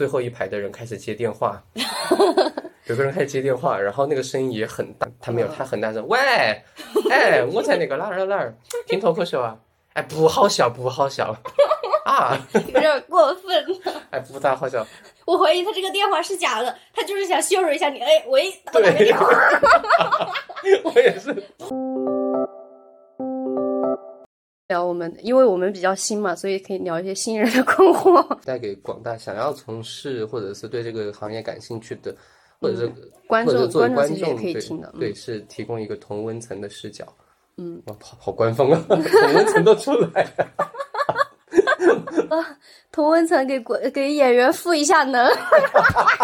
最后一排的人开始接电话，有个人开始接电话，然后那个声音也很大，他没有，他很大声，喂，哎，我在那个哪儿哪儿哪儿听脱口秀啊，哎，不好笑，不好笑，啊，有点过分。哎，不大好笑，我怀疑他这个电话是假的，他就是想羞辱一下你。哎，喂，打个电话。我也是。聊我们，因为我们比较新嘛，所以可以聊一些新人的困惑，带给广大想要从事或者是对这个行业感兴趣的，或者是观众观众也可以听的，对，是提供一个同温层的视角。嗯，哇，好好官方啊，同温层都出来了。啊，同温层给国给演员赋一下能。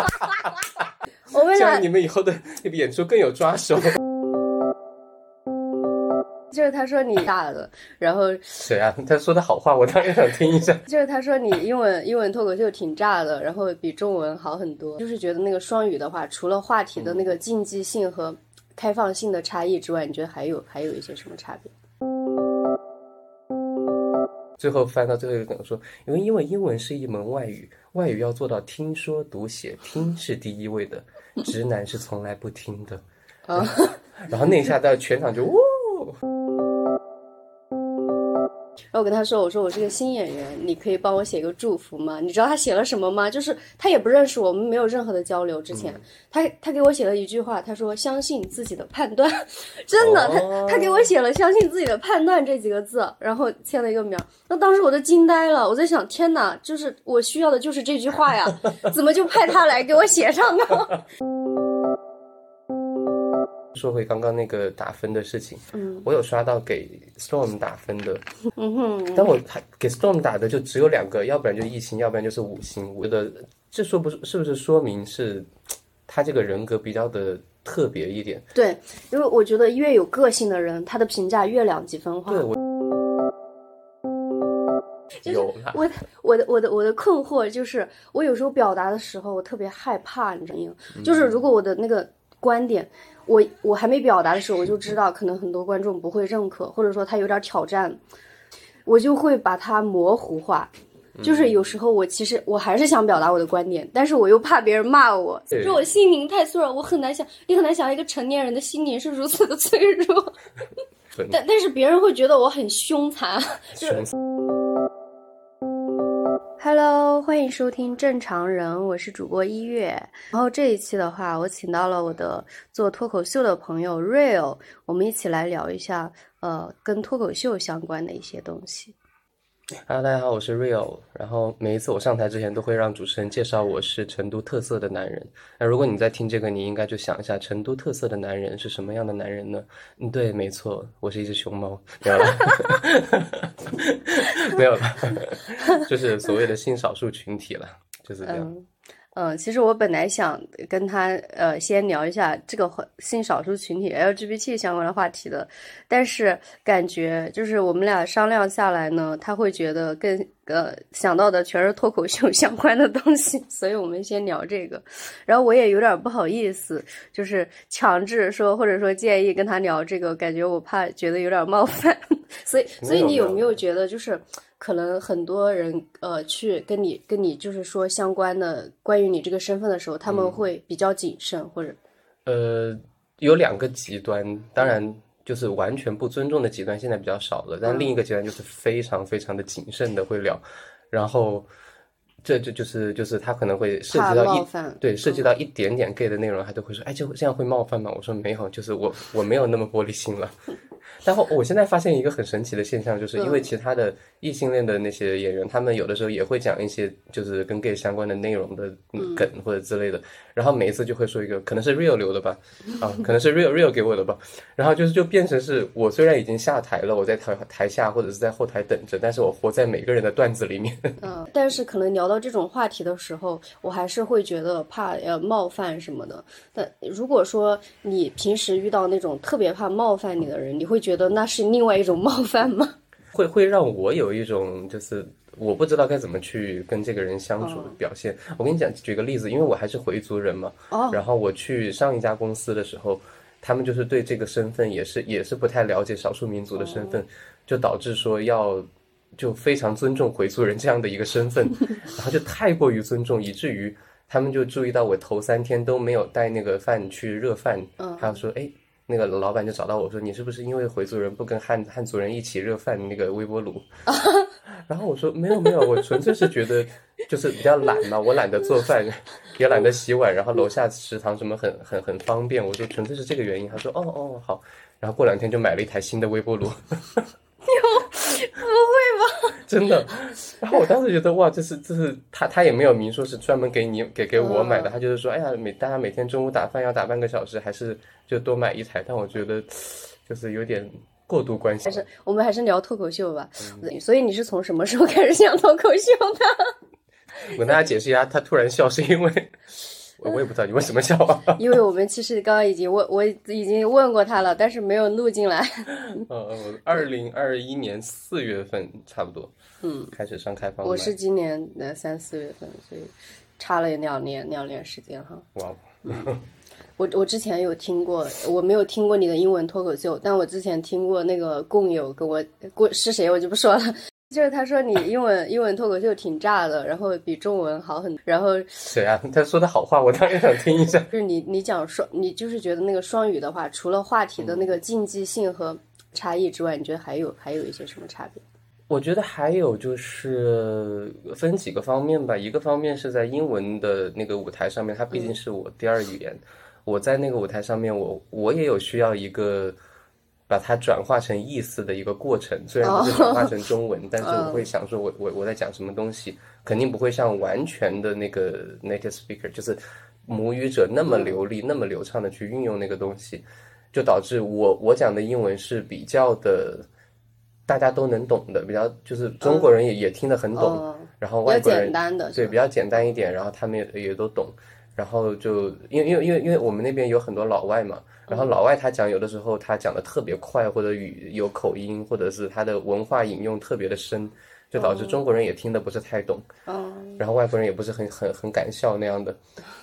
我们俩，你们以后的演出更有抓手。就是他说你大了，然后 谁啊？他说的好话，我当然想听一下。就是他说你英文英文脱口秀挺炸的，然后比中文好很多。就是觉得那个双语的话，除了话题的那个竞技性和开放性的差异之外，你觉得还有还有一些什么差别？最后翻到最后一个梗说，因为因为英文是一门外语，外语要做到听说读写，听是第一位的，直男是从来不听的。啊，然后那一下到全场就呜。然后我跟他说：“我说我是个新演员，你可以帮我写个祝福吗？你知道他写了什么吗？就是他也不认识我们，没有任何的交流。之前他他给我写了一句话，他说相信自己的判断，真的，他他给我写了相信自己的判断这几个字，然后签了一个名。那当时我都惊呆了，我在想，天哪，就是我需要的就是这句话呀，怎么就派他来给我写上呢？” 说回刚刚那个打分的事情，嗯，我有刷到给 Storm 打分的，嗯哼，但我还给 Storm 打的就只有两个，要不然就一星，要不然就是五星。我觉得这说不是是不是说明是他这个人格比较的特别一点？对，因为我觉得越有个性的人，他的评价越两极分化。对，我有我我的我的我的困惑就是，我有时候表达的时候，我特别害怕，你知道吗？就是如果我的那个观点。我我还没表达的时候，我就知道可能很多观众不会认可，或者说他有点挑战，我就会把它模糊化。就是有时候我其实我还是想表达我的观点，但是我又怕别人骂我，说我心灵太脆弱，我很难想，你很难想一个成年人的心灵是如此的脆弱。但但是别人会觉得我很凶残，就。Hello，欢迎收听正常人，我是主播一月。然后这一期的话，我请到了我的做脱口秀的朋友 Real，我们一起来聊一下，呃，跟脱口秀相关的一些东西。Hello，大家好，我是 Real。然后每一次我上台之前，都会让主持人介绍我是成都特色的男人。那如果你在听这个，你应该就想一下，成都特色的男人是什么样的男人呢？嗯，对，没错，我是一只熊猫，没有了，没有了，就是所谓的性少数群体了，就是这样。嗯，其实我本来想跟他呃先聊一下这个性少数群体 LGBT 相关的话题的，但是感觉就是我们俩商量下来呢，他会觉得更呃想到的全是脱口秀相关的东西，所以我们先聊这个。然后我也有点不好意思，就是强制说或者说建议跟他聊这个，感觉我怕觉得有点冒犯，所以所以你有没有觉得就是？可能很多人呃去跟你跟你就是说相关的关于你这个身份的时候，他们会比较谨慎或者呃有两个极端，当然就是完全不尊重的极端现在比较少了，但另一个极端就是非常非常的谨慎的会聊，然后这这就是就是他可能会涉及到一对涉及到一点点 gay 的内容，他都会说哎就这样会冒犯吗？我说没有，就是我我没有那么玻璃心了。然后我现在发现一个很神奇的现象，就是因为其他的异性恋的那些演员，他们有的时候也会讲一些就是跟 gay 相关的内容的梗或者之类的，然后每一次就会说一个可能是 real 留的吧，啊，可能是 real real 给我的吧，然后就是就变成是我虽然已经下台了，我在台台下或者是在后台等着，但是我活在每个人的段子里面。嗯，但是可能聊到这种话题的时候，我还是会觉得怕呃冒犯什么的。但如果说你平时遇到那种特别怕冒犯你的人，你会。觉得那是另外一种冒犯吗？会会让我有一种就是我不知道该怎么去跟这个人相处的表现。我跟你讲，举个例子，因为我还是回族人嘛，哦，然后我去上一家公司的时候，他们就是对这个身份也是也是不太了解少数民族的身份，就导致说要就非常尊重回族人这样的一个身份，然后就太过于尊重，以至于他们就注意到我头三天都没有带那个饭去热饭，嗯还有说，哎，那个老板就找到我说，你是不是因为回族人不跟汉汉族人一起热饭那个微波炉？然后我说没有没有，我纯粹是觉得就是比较懒嘛，我懒得做饭，也懒得洗碗，然后楼下食堂什么很很很方便，我说纯粹是这个原因。他说哦哦好，然后过两天就买了一台新的微波炉。不会吧？真的。然后我当时觉得哇，这是这是他他也没有明说是专门给你给给我买的，他就是说哎呀每大家每天中午打饭要打半个小时，还是就多买一台。但我觉得就是有点过度关心还。是我们还是聊脱口秀吧。所以你是从什么时候开始想脱口秀的？我跟大家解释一下，他突然笑是因为我我也不知道你为什么笑啊。因为我们其实刚刚已经问，我已经问过他了，但是没有录进来。呃，我二零二一年四月份差不多，嗯，开始上开放。我是今年的三四月份，所以差了两年两年时间哈。哇，我我之前有听过，我没有听过你的英文脱口秀，但我之前听过那个共友跟我过是谁我就不说了，就是他说你 英文英文脱口秀挺炸的，然后比中文好很，然后 谁啊？他说的好话，我当然想听一下。就是你你讲双，你就是觉得那个双语的话，除了话题的那个竞技性和差异之外，你觉得还有还有一些什么差别？我觉得还有就是分几个方面吧，一个方面是在英文的那个舞台上面，它毕竟是我第二语言，我在那个舞台上面，我我也有需要一个把它转化成意思的一个过程，虽然不是转化成中文，但是我会想说我我我在讲什么东西，肯定不会像完全的那个 native speaker，就是母语者那么流利、那么流畅的去运用那个东西，就导致我我讲的英文是比较的。大家都能懂的，比较就是中国人也、也听得很懂，嗯然后外国人对比较简单一点，然后他们也也都懂，然后就因为因为因为因为我们那边有很多老外嘛，然后老外他讲有的时候他讲的特别快，或者语有口音，或者是他的文化引用特别的深，就导致中国人也听得不是太懂，嗯，然后外国人也不是很很很敢笑那样的，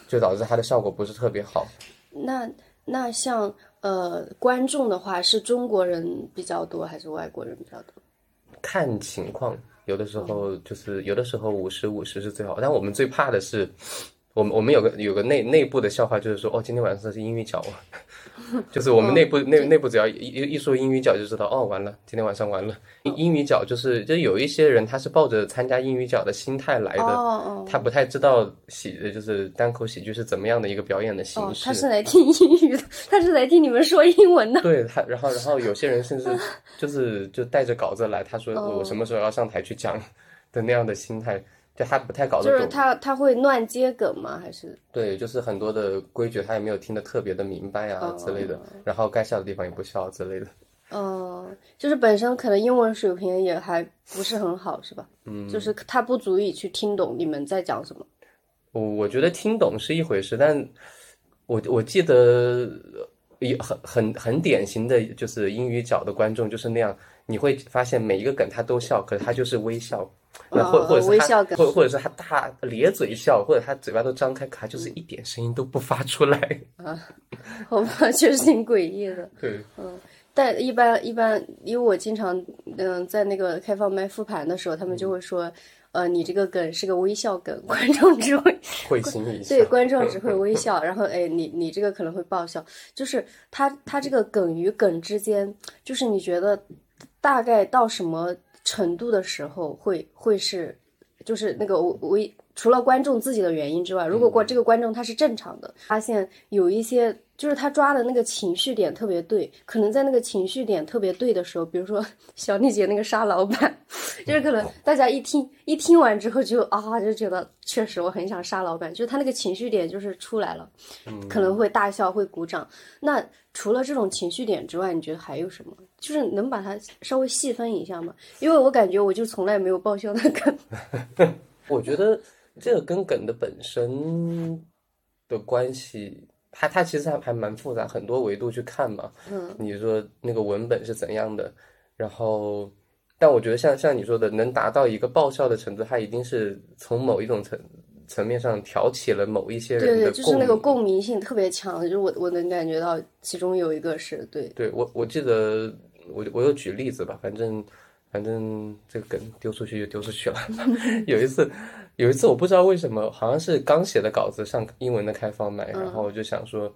就导致他的效果不是特别好。那那像呃观众的话，是中国人比较多还是外国人比较多？看情况，有的时候就是有的时候五十五十是最好，但我们最怕的是，我们我们有个有个内内部的笑话，就是说哦，今天晚上是英语角，就是我们内部内内部只要一一一说英语角就知道哦，完了，今天晚上完了。英英语角就是就有一些人他是抱着参加英语角的心态来的，哦哦他不太知道喜就是单口喜剧是怎么样的一个表演的形哦，式。他是来听英语的，他是来听你们说英文的。对他，然后然后有些人甚至就是就带着稿子来，他说哦我什么时候要上台去讲的那样的心态，就他不太搞得懂就是。他他会乱接梗吗？还是对，就是很多的规矩他也没有听得特别的明白啊之类的，然后该笑的地方也不笑之类的。呃，就是本身可能英文水平也还不是很好，是吧？嗯，就是他不足以去听懂你们在讲什么。我我觉得听懂是一回事，但我我记得也很很很典型的就是英语角的观众就是那样，你会发现每一个梗他都笑，可是他就是微笑，那或哦或者是他微笑梗或或者是他大咧嘴笑，或者他嘴巴都张开，可他就是一点声音都不发出来。啊好吧，确实挺诡异的。对，嗯但一般一般，因为我经常嗯、在那个开放麦复盘的时候，他们就会说，呃，你这个梗是个微笑梗，观众只会 会心一笑对。观众只会微笑，然后哎，你你这个可能会爆笑，就是他他这个梗与梗之间，就是你觉得大概到什么程度的时候会会是，就是那个我我除了观众自己的原因之外，如果过这个观众他是正常的，发现有一些就是他抓的那个情绪点特别对，可能在那个情绪点特别对的时候，比如说 小丽姐那个杀老板，就是可能大家一听一听完之后就啊就觉得确实我很想杀老板，就是他那个情绪点就是出来了，可能会大笑会鼓掌。那除了这种情绪点之外，你觉得还有什么？就是能把它稍微细分一下吗？因为我感觉我就从来没有爆笑的梗。我觉得这个跟梗的本身的关系，它它其实还还蛮复杂，很多维度去看嘛。嗯，你说那个文本是怎样的，然后，但我觉得像像你说的，能达到一个爆笑的程度，它一定是从某一种层层面上挑起了某一些对对，人的就是那个共鸣性特别强，就是我我能感觉到其中有一个是对，对我我记得我我就举例子吧，反正反正这个梗丢出去就丢出去了。有一次，有一次我不知道为什么，好像是刚写的稿子上英文的开放麦，然后我就想说，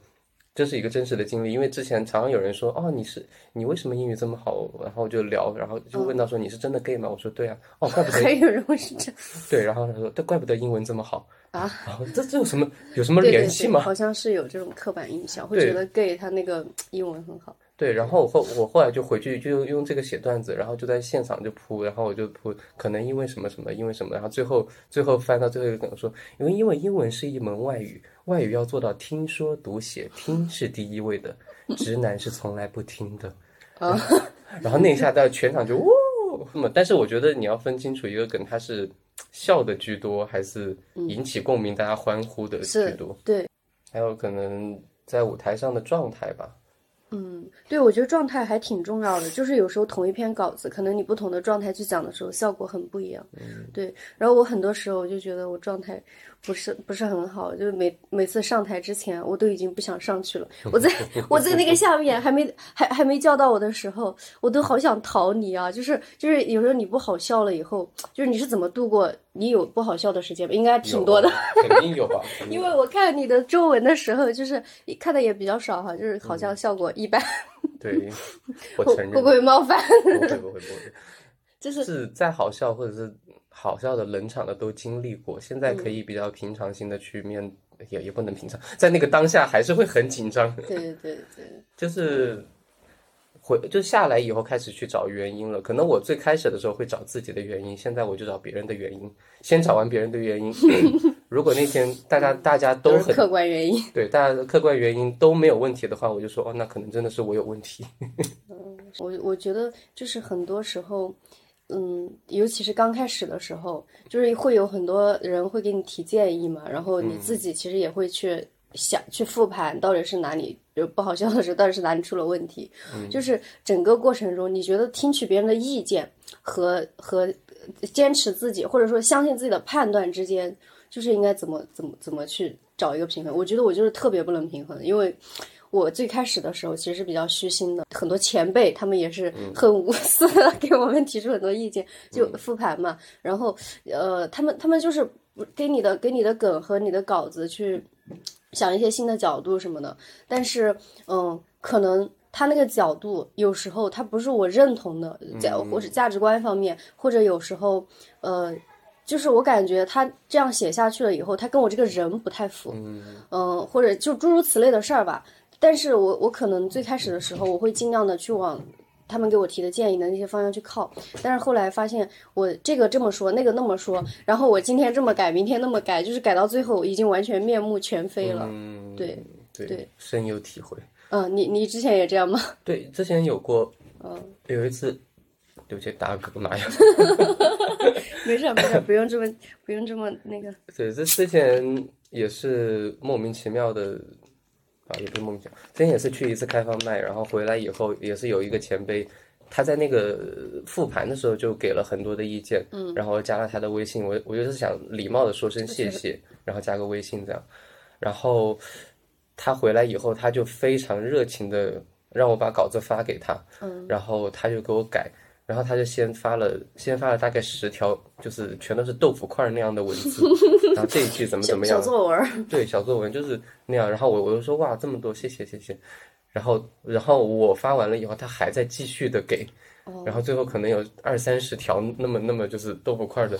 这是一个真实的经历，因为之前常常有人说，哦，你是你为什么英语这么好？然后就聊，然后就问到说你是真的 gay 吗？我说对啊，哦，怪不得 还有人会是这样对，然后他说，这怪不得英文这么好啊，然后这这有什么有什么对对对，联系吗？好像是有这种刻板印象，会觉得 gay 他那个英文很好。对，然后我后我后来就回去就用这个写段子，然后就在现场就铺，然后我就铺，可能因为什么什么，因为什么，然后最后最后翻到最后一个梗说，因为因为英文是一门外语，外语要做到听说读写，听是第一位的，直男是从来不听的。啊，然后那一下到全场就哇，那么但是我觉得你要分清楚一个梗，它是笑的居多，还是引起共鸣，大家欢呼的居是多，对，还有可能在舞台上的状态吧。嗯，对，我觉得状态还挺重要的。就是有时候同一篇稿子，可能你不同的状态去讲的时候，效果很不一样。对。然后我很多时候我就觉得我状态不是不是很好，就是每每次上台之前，我都已经不想上去了。我在 我在那个下面还没还还没叫到我的时候，我都好想逃离啊！就是就是有时候你不好笑了以后，就是你是怎么度过你有不好笑的时间吧？应该挺多的。肯定有吧？因为我看你的中文的时候，就是看的也比较少哈，就是好像效果一般，对，我承认会会不会冒犯？不会不会不会，就是是再好笑或者是好笑的冷场的都经历过，现在嗯可以比较平常心的去面，也也不能平常，在那个当下还是会很紧张，对对对对，就是回就下来以后开始去找原因了。可能我最开始的时候会找自己的原因，现在我就找别人的原因，先找完别人的原因。如果那天大家大家都很都客观原因。对，大家的客观原因都没有问题的话，我就说哦，那可能真的是我有问题。我我觉得就是很多时候，嗯，尤其是刚开始的时候，就是会有很多人会给你提建议嘛，然后你自己其实也会去想、去复盘到底是哪里有不好笑的时候，到底是哪里出了问题。就是整个过程中，你觉得听取别人的意见和和坚持自己，或者说相信自己的判断之间，就是应该怎么怎么怎么去找一个平衡？我觉得我就是特别不能平衡，因为。我最开始的时候其实是比较虚心的，很多前辈他们也是很无私的 给我们提出很多意见，就复盘嘛。然后呃，他们他们就是给你的给你的梗和你的稿子去想一些新的角度什么的，但是嗯，可能他那个角度有时候他不是我认同的价或者价值观方面，或者有时候呃。就是我感觉他这样写下去了以后，他跟我这个人不太符，嗯、或者就诸如此类的事儿吧。但是我我可能最开始的时候，我会尽量的去往他们给我提的建议的那些方向去靠。但是后来发现，我这个这么说，那个那么说，然后我今天这么改，明天那么改，就是改到最后已经完全面目全非了。嗯，对对对深有体会。嗯，你你之前也这样吗？对，之前有过，嗯，有一次，对不起，打嗝，妈呀！没事儿没事儿，不用这么不用这么那个。对，这之前也是莫名其妙的，啊，也不是梦想，之前也是去一次开放麦，然后回来以后也是有一个前辈，他在那个复盘的时候就给了很多的意见，嗯，然后加了他的微信，我我就是想礼貌的说声谢谢，然后加个微信这样，然后他回来以后他就非常热情的让我把稿子发给他，嗯，然后他就给我改。然后他就先发了，先发了大概十条，就是全都是豆腐块那样的文字，然后这一句怎么怎么样，小作文，对，小作文就是那样。然后我我就说哇，这么多，谢谢谢谢。然后然后我发完了以后，他还在继续的给，然后最后可能有二三十条那么那么就是豆腐块的，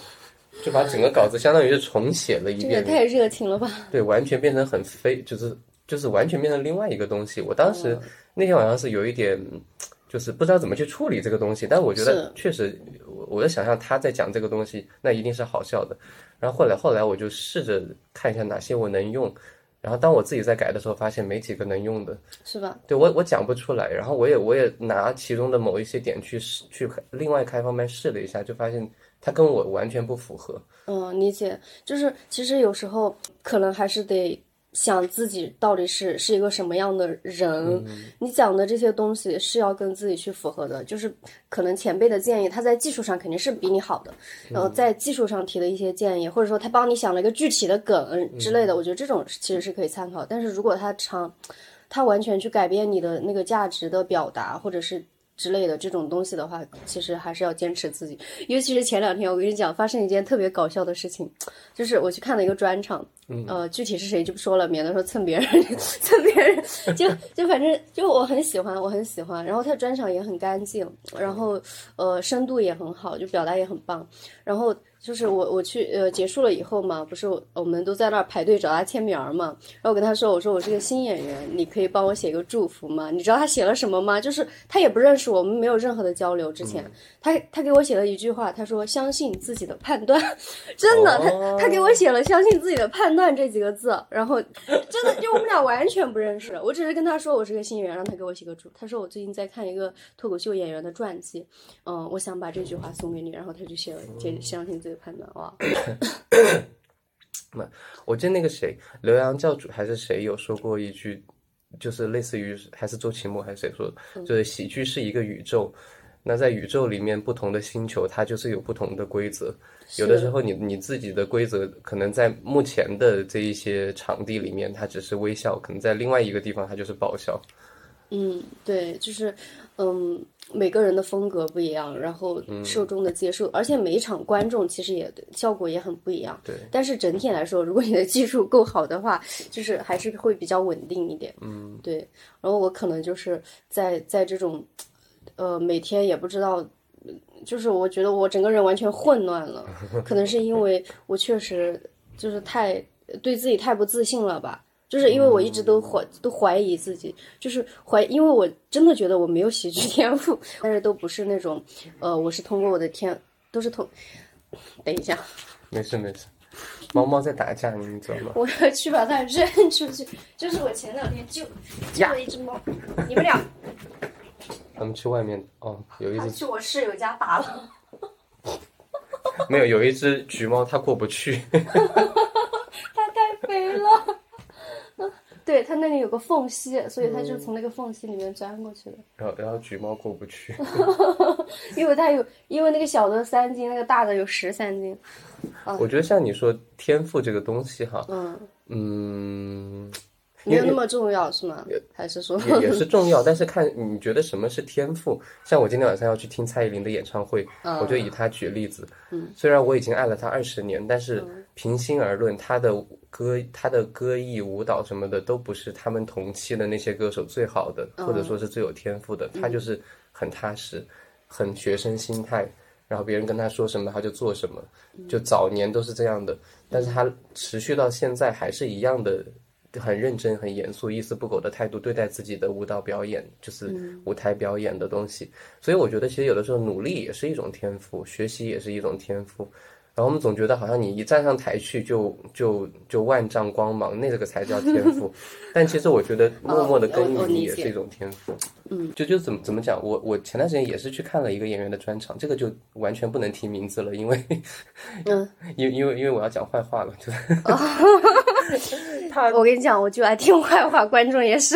就把整个稿子相当于是重写了一遍，这也太热情了吧！对，完全变成很非，就是就是完全变成另外一个东西。我当时、那天晚上是有一点。就是不知道怎么去处理这个东西，但我觉得确实，我我在想象他在讲这个东西，那一定是好笑的。然后后来后来我就试着看一下哪些我能用，然后当我自己在改的时候，发现没几个能用的，是吧？对我我讲不出来，然后我也我也拿其中的某一些点去试去另外开方面试了一下，就发现它跟我完全不符合。嗯，理解，就是其实有时候可能还是得。想自己到底是是一个什么样的人，你讲的这些东西是要跟自己去符合的。就是可能前辈的建议，他在技术上肯定是比你好的，然后在技术上提的一些建议，或者说他帮你想了一个具体的梗之类的，我觉得这种其实是可以参考。但是如果他长，他完全去改变你的那个价值的表达，或者是之类的这种东西的话，其实还是要坚持自己。尤其是前两天，我跟你讲，发生一件特别搞笑的事情，就是我去看了一个专场，呃，具体是谁就不说了，免得说蹭别人，蹭别人，就就反正就我很喜欢，我很喜欢。然后他的专场也很干净，然后呃深度也很好，就表达也很棒。然后就是我我去呃结束了以后嘛，不是我们都在那儿排队找他签名嘛。然后我跟他说，我说我是个新演员，你可以帮我写个祝福吗？你知道他写了什么吗？就是他也不认识我们，没有任何的交流。之前他他给我写了一句话，他说相信自己的判断，真的，他他给我写了相信自己的判断这几个字。然后真的就我们俩完全不认识，我只是跟他说我是个新演员，让他给我写个祝。他说我最近在看一个脱口秀演员的传记，嗯，我想把这句话送给你。然后他就写了，就相信自己的判断哇。那我记得那个谁，刘洋教主还是谁有说过一句，就是类似于还是周奇墨还是谁说的，就是喜剧是一个宇宙，那在宇宙里面不同的星球它就是有不同的规则，有的时候你你自己的规则可能在目前的这一些场地里面它只是微笑，可能在另外一个地方它就是爆笑。嗯，对，就是嗯。每个人的风格不一样，然后受众的接受，而且每一场观众其实也效果也很不一样。对，但是整体来说，如果你的技术够好的话，就是还是会比较稳定一点。嗯，对。然后我可能就是在在这种，呃，每天也不知道，就是我觉得我整个人完全混乱了，可能是因为我确实就是太对自己太不自信了吧。就是因为我一直都怀都怀疑自己，就是怀，因为我真的觉得我没有喜剧天赋，但是都不是那种，呃，我是通过我的天，都是通。等一下，没事没事，猫猫在打架，你知道吗？我要去把它扔出去。就是我前两天救救了一只猫，你们俩。他们去外面哦，有一只去我室友家打了。没有，有一只橘猫，它过不去。它太肥了。对，它那里有个缝隙，所以它就从那个缝隙里面钻过去的。然后，然后橘猫过不去，因为它有，因为那个小的三斤，那个大的有十三斤。我觉得像你说天赋这个东西哈，嗯嗯。没有那么重要是吗？还是说也也是 重要，但是看你觉得什么是天赋。像我今天晚上要去听蔡依林的演唱会，我就以她举例子。嗯，虽然我已经爱了她二十年，但是平心而论，她的歌、她的歌艺、舞蹈什么的都不是他们同期的那些歌手最好的，或者说是最有天赋的。她就是很踏实，很学生心态，然后别人跟她说什么，她就做什么。就早年都是这样的，但是她持续到现在还是一样的。很认真、很严肃、一丝不苟的态度对待自己的舞蹈表演，就是舞台表演的东西。所以我觉得，其实有的时候努力也是一种天赋，学习也是一种天赋。然后我们总觉得好像你一站上台去就就就万丈光芒，那个才叫天赋。但其实我觉得默默的耕耘也是一种天赋。嗯，就就怎么怎么讲，我我前段时间也是去看了一个演员的专场，这个就完全不能提名字了，因为，嗯，因因为因为我要讲坏话了，就。他，我跟你讲，我就爱听坏话，观众也是。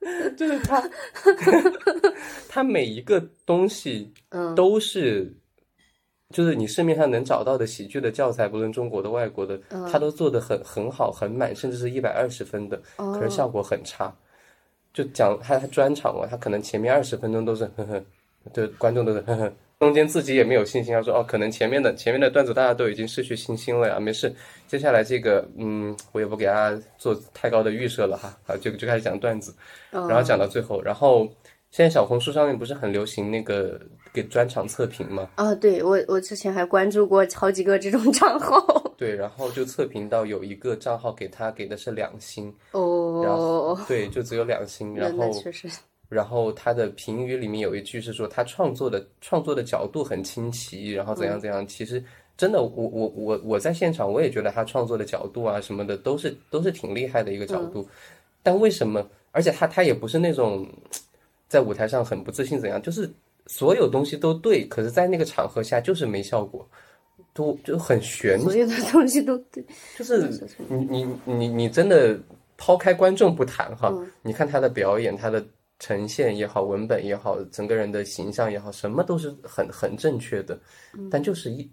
就是他，他每一个东西，嗯，都是，就是你市面上能找到的喜剧的教材，不论中国的、外国的，他都做的很很好、很满，甚至是一百二十分的，可是效果很差。就讲他他专场嘛，他可能前面二十分钟都是呵呵，对观众都是呵呵。中间自己也没有信心，他说哦，可能前面的前面的段子大家都已经失去信心了呀，没事，接下来这个嗯，我也不给大家做太高的预设了哈，好就就开始讲段子，然后讲到最后，然后现在小红书上面不是很流行那个给专场测评吗？啊，对我我之前还关注过好几个这种账号，对，然后就测评到有一个账号给他给的是两星，哦，然后对，就只有两星，然后确实。然后他的评语里面有一句是说他创作的创作的角度很清奇，然后怎样怎样。其实真的，我我我我在现场我也觉得他创作的角度啊什么的都是都是挺厉害的一个角度。但为什么？而且他他也不是那种在舞台上很不自信怎样，就是所有东西都对，可是在那个场合下就是没效果，都就很悬。所有的东西都对，就是你你你你真的抛开观众不谈哈，你看他的表演，他的。呈现也好，文本也好，整个人的形象也好，什么都是很很正确的，但就是一，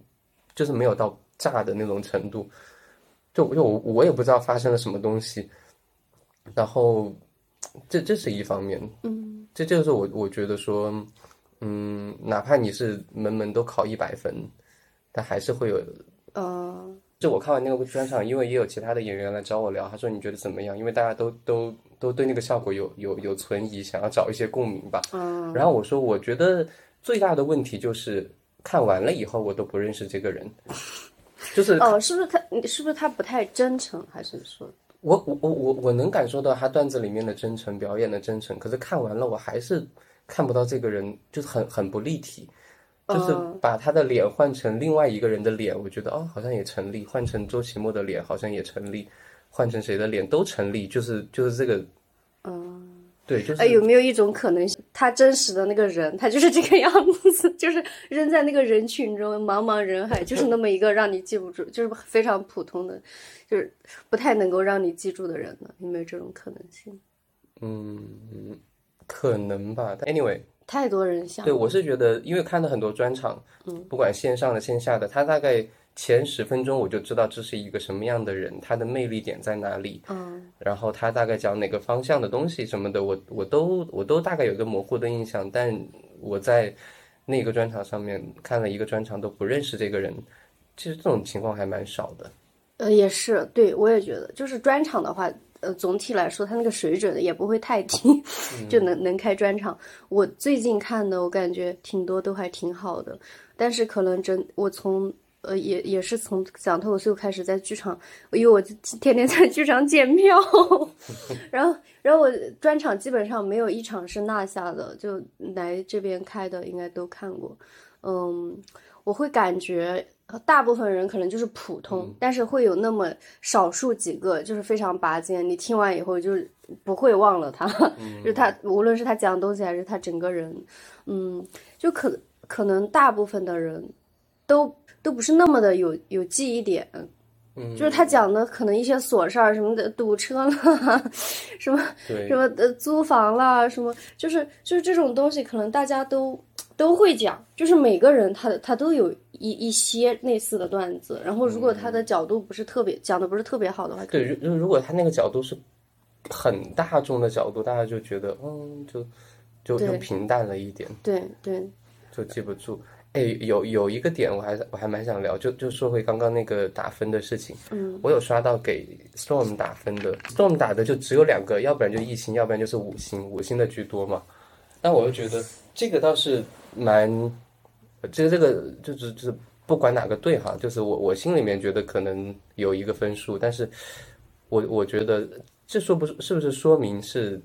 就是没有到炸的那种程度，就就我我也不知道发生了什么东西，然后这这是一方面，嗯，这就是我我觉得说，嗯，哪怕你是门门都考一百分，但还是会有。嗯，就我看完那个专场，因为也有其他的演员来找我聊，他说你觉得怎么样？因为大家都都都对那个效果有有有存疑，想要找一些共鸣吧。嗯，然后我说，我觉得最大的问题就是看完了以后我都不认识这个人，就是哦，是不是他？你是不是他不太真诚？还是说？我我我我我能感受到他段子里面的真诚，表演的真诚，可是看完了我还是看不到这个人，就是很很不立体。就是把他的脸换成另外一个人的脸，我觉得哦，好像也成立；换成周奇墨的脸，好像也成立；换成谁的脸都成立。就是就是这个，嗯，对，就是。哎，有没有一种可能性，他真实的那个人，他就是这个样子，就是扔在那个人群中，茫茫人海，就是那么一个让你记不住，就是非常普通的，就是不太能够让你记住的人呢？有没有这种可能性？嗯，可能吧。Anyway。太多人想对，我是觉得，因为看了很多专场，嗯，不管线上的线下的，他大概前十分钟我就知道这是一个什么样的人，他的魅力点在哪里，嗯，然后他大概讲哪个方向的东西什么的，我我都我都大概有个模糊的印象，但我在那个专场上面看了一个专场都不认识这个人，其实这种情况还蛮少的。呃，也是，对我也觉得，就是专场的话。呃，总体来说，他那个水准也不会太低，就能能开专场。我最近看的，我感觉挺多都还挺好的。但是可能真，我从呃也也是从讲脱口秀开始在剧场，因为我天天在剧场检票，然后然后我专场基本上没有一场是落下的，就来这边开的应该都看过。嗯，我会感觉。大部分人可能就是普通，但是会有那么少数几个就是非常拔尖，你听完以后就是不会忘了他，就是他无论是他讲的东西还是他整个人，嗯，就可可能大部分的人都都不是那么的有有记忆点，嗯，就是他讲的可能一些琐事儿什么的，堵车了，什么什么的租房啦，什么就是就是这种东西，可能大家都都会讲，就是每个人他他都有。一一些类似的段子，然后如果他的角度不是特别讲的不是特别好的话，对，如如果他那个角度是很大众的角度，大家就觉得嗯，就就就平淡了一点，对对，就记不住。哎，有有一个点我还我还蛮想聊，就就说回刚刚那个打分的事情，嗯，我有刷到给 Storm 打分的，Storm 打的就只有两个，要不然就一星，要不然就是五星，五星的居多嘛。但我又觉得这个倒是蛮。其实这个就是就是不管哪个队哈，就是我我心里面觉得可能有一个分数，但是我我觉得这说不是不是说明是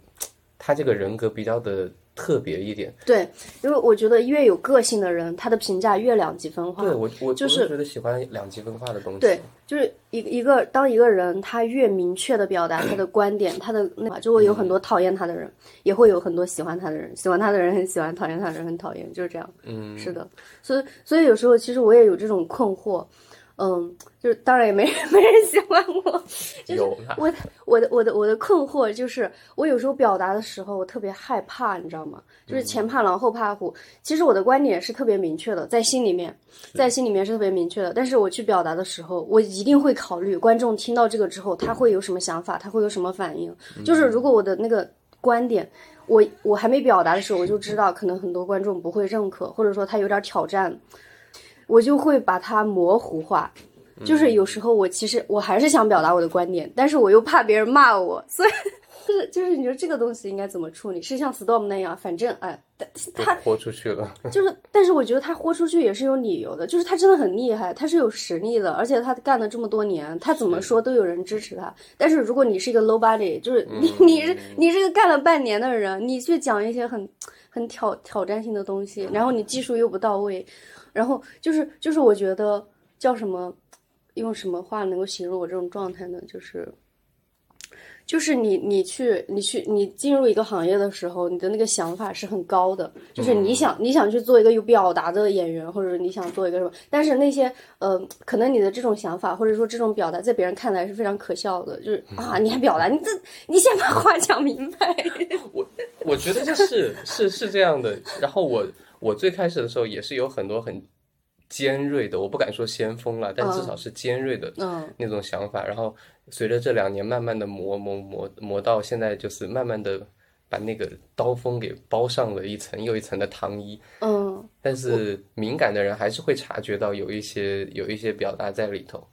他这个人格比较的。特别一点，对，因为我觉得越有个性的人，他的评价越两极分化。对我，我就是觉得喜欢两极分化的东西。对，就是一一个当一个人他越明确的表达他的观点，他的那就会有很多讨厌他的人，也会有很多喜欢他的人。喜欢他的人很喜欢，讨厌他的人很讨厌，就是这样。嗯，是的，所以所以有时候其实我也有这种困惑。嗯，就是当然也没没人喜欢我，就是我我的我的我的困惑就是，我有时候表达的时候我特别害怕，你知道吗？就是前怕狼后怕虎。其实我的观点是特别明确的，在心里面，在心里面是特别明确的。但是我去表达的时候，我一定会考虑观众听到这个之后他会有什么想法，他会有什么反应。就是如果我的那个观点，我我还没表达的时候，我就知道可能很多观众不会认可，或者说他有点挑战。我就会把它模糊化，就是有时候我其实我还是想表达我的观点，但是我又怕别人骂我，所以就是就是你说这个东西应该怎么处理？是像 Storm 那样，反正哎，他豁出去了，就是，但是我觉得他豁出去也是有理由的，就是他真的很厉害，他是有实力的，而且他干了这么多年，他怎么说都有人支持他。但是如果你是一个 low body，就是你你是你是个干了半年的人，你去讲一些很很挑挑战性的东西，然后你技术又不到位。然后就是就是我觉得叫什么，用什么话能够形容我这种状态呢？就是，就是你你去你去你进入一个行业的时候，你的那个想法是很高的，就是你想你想去做一个有表达的演员，或者你想做一个什么，但是那些呃，可能你的这种想法或者说这种表达，在别人看来是非常可笑的，就是啊，你还表达，你这你先把话讲明白。我我觉得就是是是这样的，然后我。我最开始的时候也是有很多很尖锐的，我不敢说先锋了，但至少是尖锐的那种想法。然后随着这两年慢慢的磨磨磨磨到现在，就是慢慢的把那个刀锋给包上了一层又一层的糖衣。嗯，但是敏感的人还是会察觉到有一些有一些表达在里头，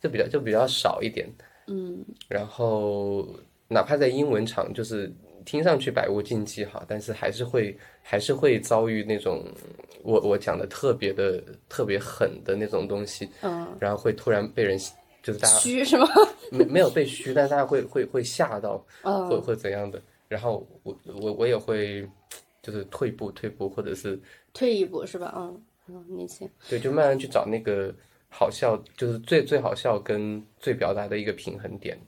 就比较就比较少一点。嗯，然后哪怕在英文场，就是听上去百无禁忌哈，但是还是会还是会遭遇那种我我讲的特别的特别狠的那种东西，嗯，然后会突然被人就是大家虚是吗？没没有被虚，但是大家会会会吓到，嗯会会怎样的？然后我我我也会就是退步退步，或者是退一步是吧？嗯嗯，你行。对，就慢慢去找那个好笑，就是最最好笑跟最表达的一个平衡点。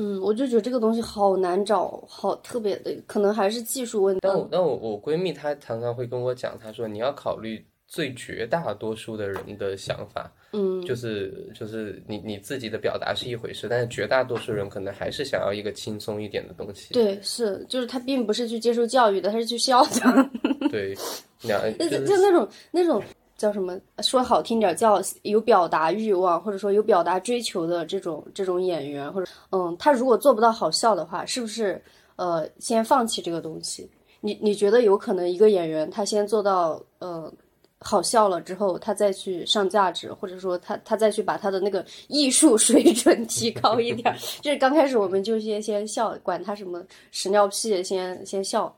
嗯，我就觉得这个东西好难找，好特别的，可能还是技术问题。但我但我我闺蜜她常常会跟我讲，她说你要考虑最绝大多数的人的想法，嗯，就是就是你你自己的表达是一回事，但是绝大多数人可能还是想要一个轻松一点的东西。对，是，就是他并不是去接受教育的，他是去笑的。对，两 就就就那种那种叫什么，说好听点叫有表达欲望，或者说有表达追求的这种这种演员，或者嗯，他如果做不到好笑的话，是不是呃先放弃这个东西？你你觉得有可能一个演员他先做到呃好笑了之后，他再去上价值，或者说他他再去把他的那个艺术水准提高一点儿？就是刚开始我们就先先笑，管他什么屎尿屁，先先笑。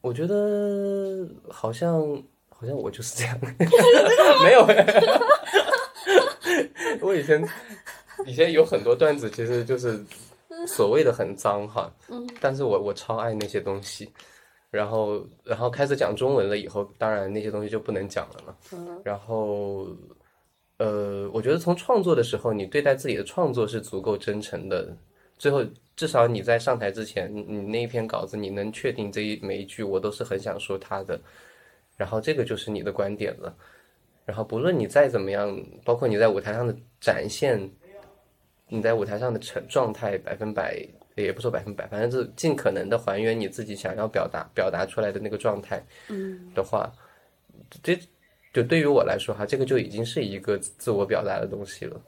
我觉得好像好像我就是这样，没有。我以前以前有很多段子，其实就是所谓的很脏哈，但是我我超爱那些东西。然后然后开始讲中文了以后，当然那些东西就不能讲了嘛。然后呃，我觉得从创作的时候，你对待自己的创作是足够真诚的。最后，至少你在上台之前，你你那一篇稿子，你能确定这一每一句我都是很想说他的，然后这个就是你的观点了。然后不论你再怎么样，包括你在舞台上的展现，你在舞台上的成状态百分百，也不说百分百，反正是尽可能的还原你自己想要表达表达出来的那个状态，嗯的话，这就对于我来说哈，这个就已经是一个自我表达的东西了。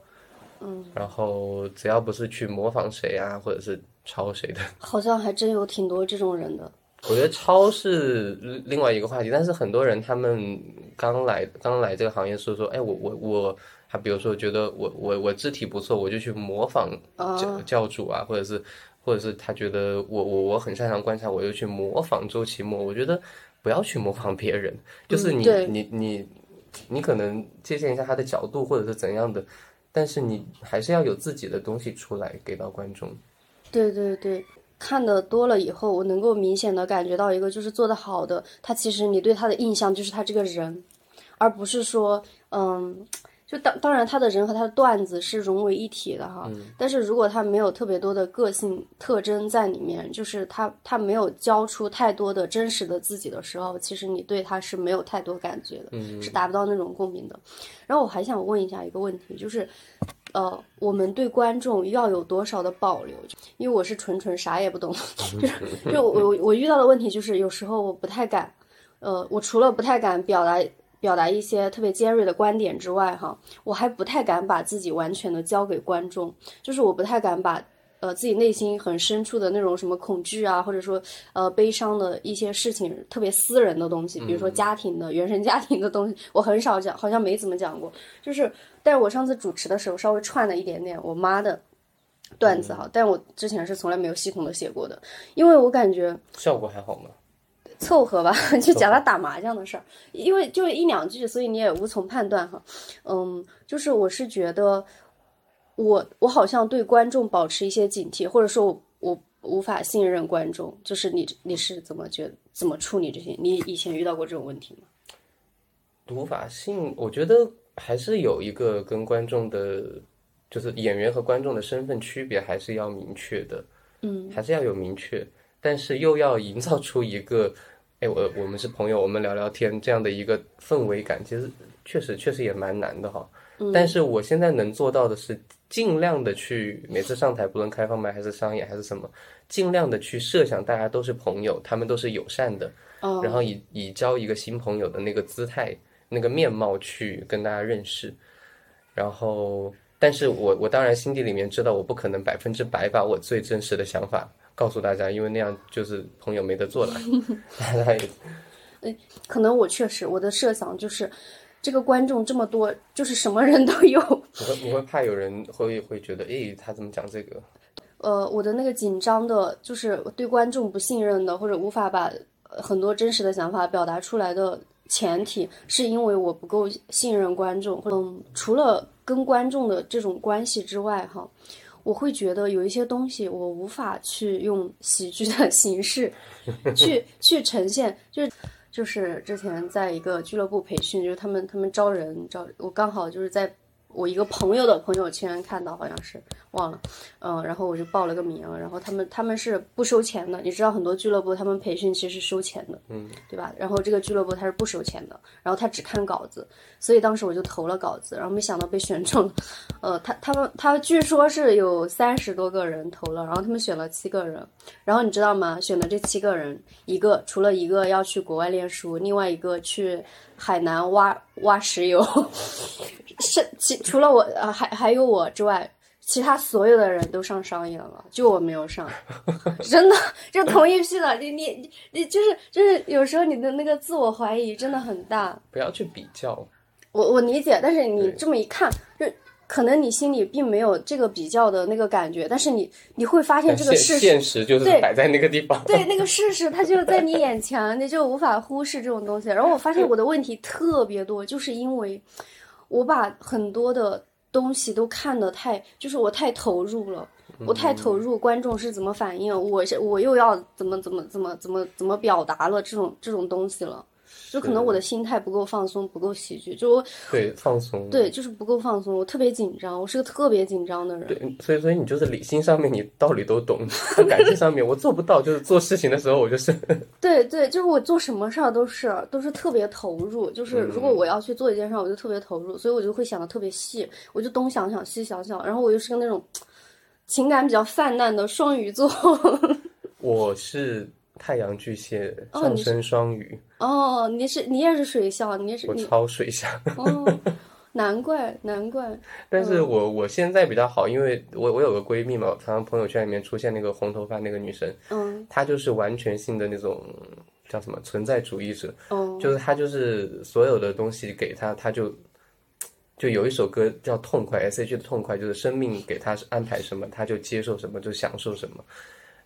嗯，然后只要不是去模仿谁啊，或者是抄谁的，好像还真有挺多这种人的。我觉得抄是另外一个话题。但是很多人他们刚来刚来这个行业是说，哎，我我我，他比如说觉得我我我肢体不错，我就去模仿教教主啊，或者是或者是他觉得我我我很擅长观察，我就去模仿周奇墨。我觉得不要去模仿别人，就是你、对你你你可能借鉴一下他的角度或者是怎样的，但是你还是要有自己的东西出来给到观众。对对对，看的多了以后，我能够明显的感觉到一个就是做得好的，他其实你对他的印象就是他这个人，而不是说，嗯，就当当然他的人和他的段子是融为一体的哈，但是如果他没有特别多的个性特征在里面，就是他他没有交出太多的真实的自己的时候，其实你对他是没有太多感觉的，是达不到那种共鸣的。然后我还想问一下一个问题，就是。呃，我们对观众要有多少的保留？因为我是纯纯啥也不懂，就是就我我我遇到的问题就是，有时候我不太敢，呃，我除了不太敢表达表达一些特别尖锐的观点之外，哈，我还不太敢把自己完全的交给观众，就是我不太敢把呃自己内心很深处的那种什么恐惧啊，或者说呃悲伤的一些事情，特别私人的东西，比如说家庭的、原生家庭的东西，我很少讲，好像没怎么讲过，就是。但是我上次主持的时候稍微串了一点点我妈的段子哈，但我之前是从来没有系统的写过的，因为我感觉效果还好吗？凑合吧，就讲他打麻将的事儿，因为就一两句，所以你也无从判断哈。嗯，就是我是觉得我我好像对观众保持一些警惕，或者说我我无法信任观众，就是你你是怎么觉怎么处理这些？你以前遇到过这种问题吗？无法信，我觉得。还是有一个跟观众的，就是演员和观众的身份区别，还是要明确的，嗯，还是要有明确，但是又要营造出一个，哎，我我们是朋友，我们聊聊天这样的一个氛围感，其实确实确实也蛮难的哈。但是我现在能做到的是，尽量的去每次上台，不论开放麦还是商演还是什么，尽量的去设想大家都是朋友，他们都是友善的，然后以以交一个新朋友的那个姿态。那个面貌去跟大家认识，然后，但是我我当然心底里面知道，我不可能百分之百把我最真实的想法告诉大家，因为那样就是朋友没得做了。大家也可能我确实我的设想就是，这个观众这么多，就是什么人都有。你会你会怕有人会会觉得，诶，他怎么讲这个？呃，我的那个紧张的，就是对观众不信任的，或者无法把呃很多真实的想法表达出来的前提，是因为我不够信任观众。嗯，除了跟观众的这种关系之外，哈，我会觉得有一些东西我无法去用喜剧的形式 去去呈现，就是。就是之前在一个俱乐部培训，就是他们他们招人招，我刚好就是在我一个朋友的朋友圈看到，好像是忘了，嗯，然后我就报了个名，然后他们他们是不收钱的，你知道很多俱乐部他们培训其实是收钱的，嗯，对吧？然后这个俱乐部他是不收钱的，然后他只看稿子，所以当时我就投了稿子，然后没想到被选中。了，呃，他他们他据说是有三十多个人投了，然后他们选了七个人，然后你知道吗？选的这七个人，一个除了一个要去国外练书，另外一个去海南挖挖石油，是其除了我呃还还有我之外，其他所有的人都上商演了，就我没有上，真的就同一批的，你你你你就是就是有时候你的那个自我怀疑真的很大，不要去比较。我我理解，但是你这么一看，就可能你心里并没有这个比较的那个感觉，但是你你会发现这个事实现实就是对摆在那个地方。对，那个事实它就在你眼前，你就无法忽视这种东西。然后我发现 我的问题特别多，就是因为我把很多的东西都看得太，就是我太投入了。我太投入，观众是怎么反应，我是我又要怎么怎么怎么怎么怎么表达了这种这种东西了，就可能我的心态不够放松，不够喜剧，就我对放松。对就是不够放松，我特别紧张，我是个特别紧张的人。对，所以所以你就是理性上面你道理都懂，但感性上面我做不到，就是做事情的时候我就是 对对，就是我做什么事儿都是都是特别投入，就是如果我要去做一件事儿，我就特别投入，所以我就会想的特别细，我就东想想西想想，然后我又是个那种情感比较泛滥的双鱼座。我是太阳巨蟹，上升双鱼，哦，你是你也是水象，你也是我超水象。哦，难怪难怪，但是我我现在比较好，因为我我有个闺蜜嘛，我常常朋友圈里面出现那个红头发那个女生，嗯她就是完全性的那种叫什么存在主义者，哦就是她就是所有的东西给她，她就就有一首歌叫《痛快》，S.H. 的《痛快》，就是生命给她安排什么，她就接受什么，就享受什么。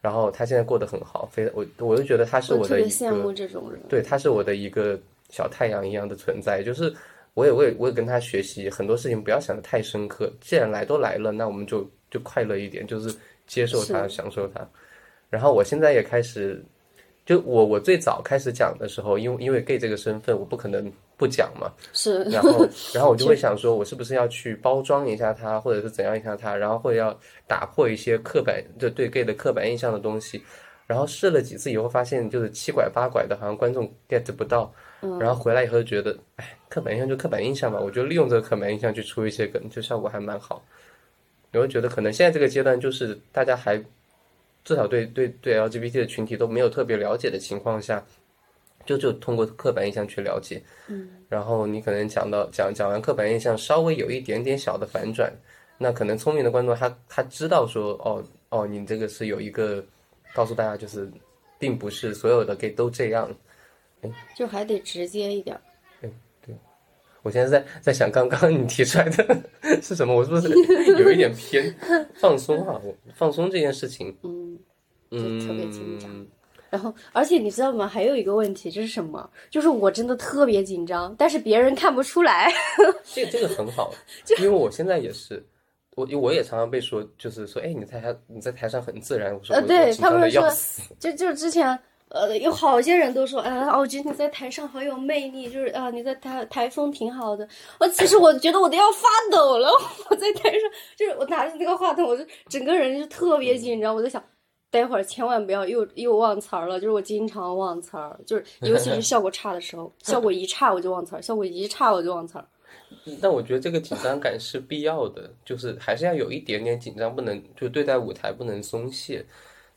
然后他现在过得很好，非我我就觉得他是我的一别羡慕个，这种人。对，他是我的一个小太阳一样的存在，就是。我也我也我也跟他学习很多事情，不要想的太深刻。既然来都来了，那我们就就快乐一点，就是接受它，享受它。然后我现在也开始，就我我最早开始讲的时候，因为因为 gay 这个身份，我不可能不讲嘛。是，然后 然后我就会想说，我是不是要去包装一下它，或者是怎样一下它，然后或者要打破一些刻板就对 gay 的刻板印象的东西。然后试了几次以后，发现就是七拐八拐的，好像观众 get 不到。然后回来以后就觉得，哎，刻板印象就刻板印象吧，我就利用这个刻板印象去出一些梗，就效果还蛮好。我会觉得可能现在这个阶段就是大家还至少对对对 LGBT 的群体都没有特别了解的情况下，就就通过刻板印象去了解。嗯。然后你可能讲到讲讲完刻板印象，稍微有一点点小的反转，那可能聪明的观众他他知道说，哦哦，你这个是有一个告诉大家就是，并不是所有的 gay 都这样。就还得直接一点儿。我现在在在想，刚刚你提出来的是什么？我是不是 有一点偏放松啊、我放松这件事情，嗯，嗯，就特别紧张。然后，而且你知道吗？还有一个问题，这是什么？就是我真的特别紧张，但是别人看不出来。这这个很好，因为我现在也是，我我也常常被说，就是说，哎，你在台你在台上很自然。我说呃，对他们说。，就就之前。呃，有好些人都说，哎、啊，我觉得你在台上好有魅力，就是啊，你在台台风挺好的。我其实我觉得我都要发抖了，我在台上，就是我拿着那个话筒，我就整个人就特别紧张。我在想，待会儿千万不要又又忘词儿了，就是我经常忘词儿，就是 尤其是效果差的时候，效果一差我就忘词儿，效果一差我就忘词儿。但我觉得这个紧张感是必要的，就是还是要有一点点紧张，不能就对待舞台不能松懈。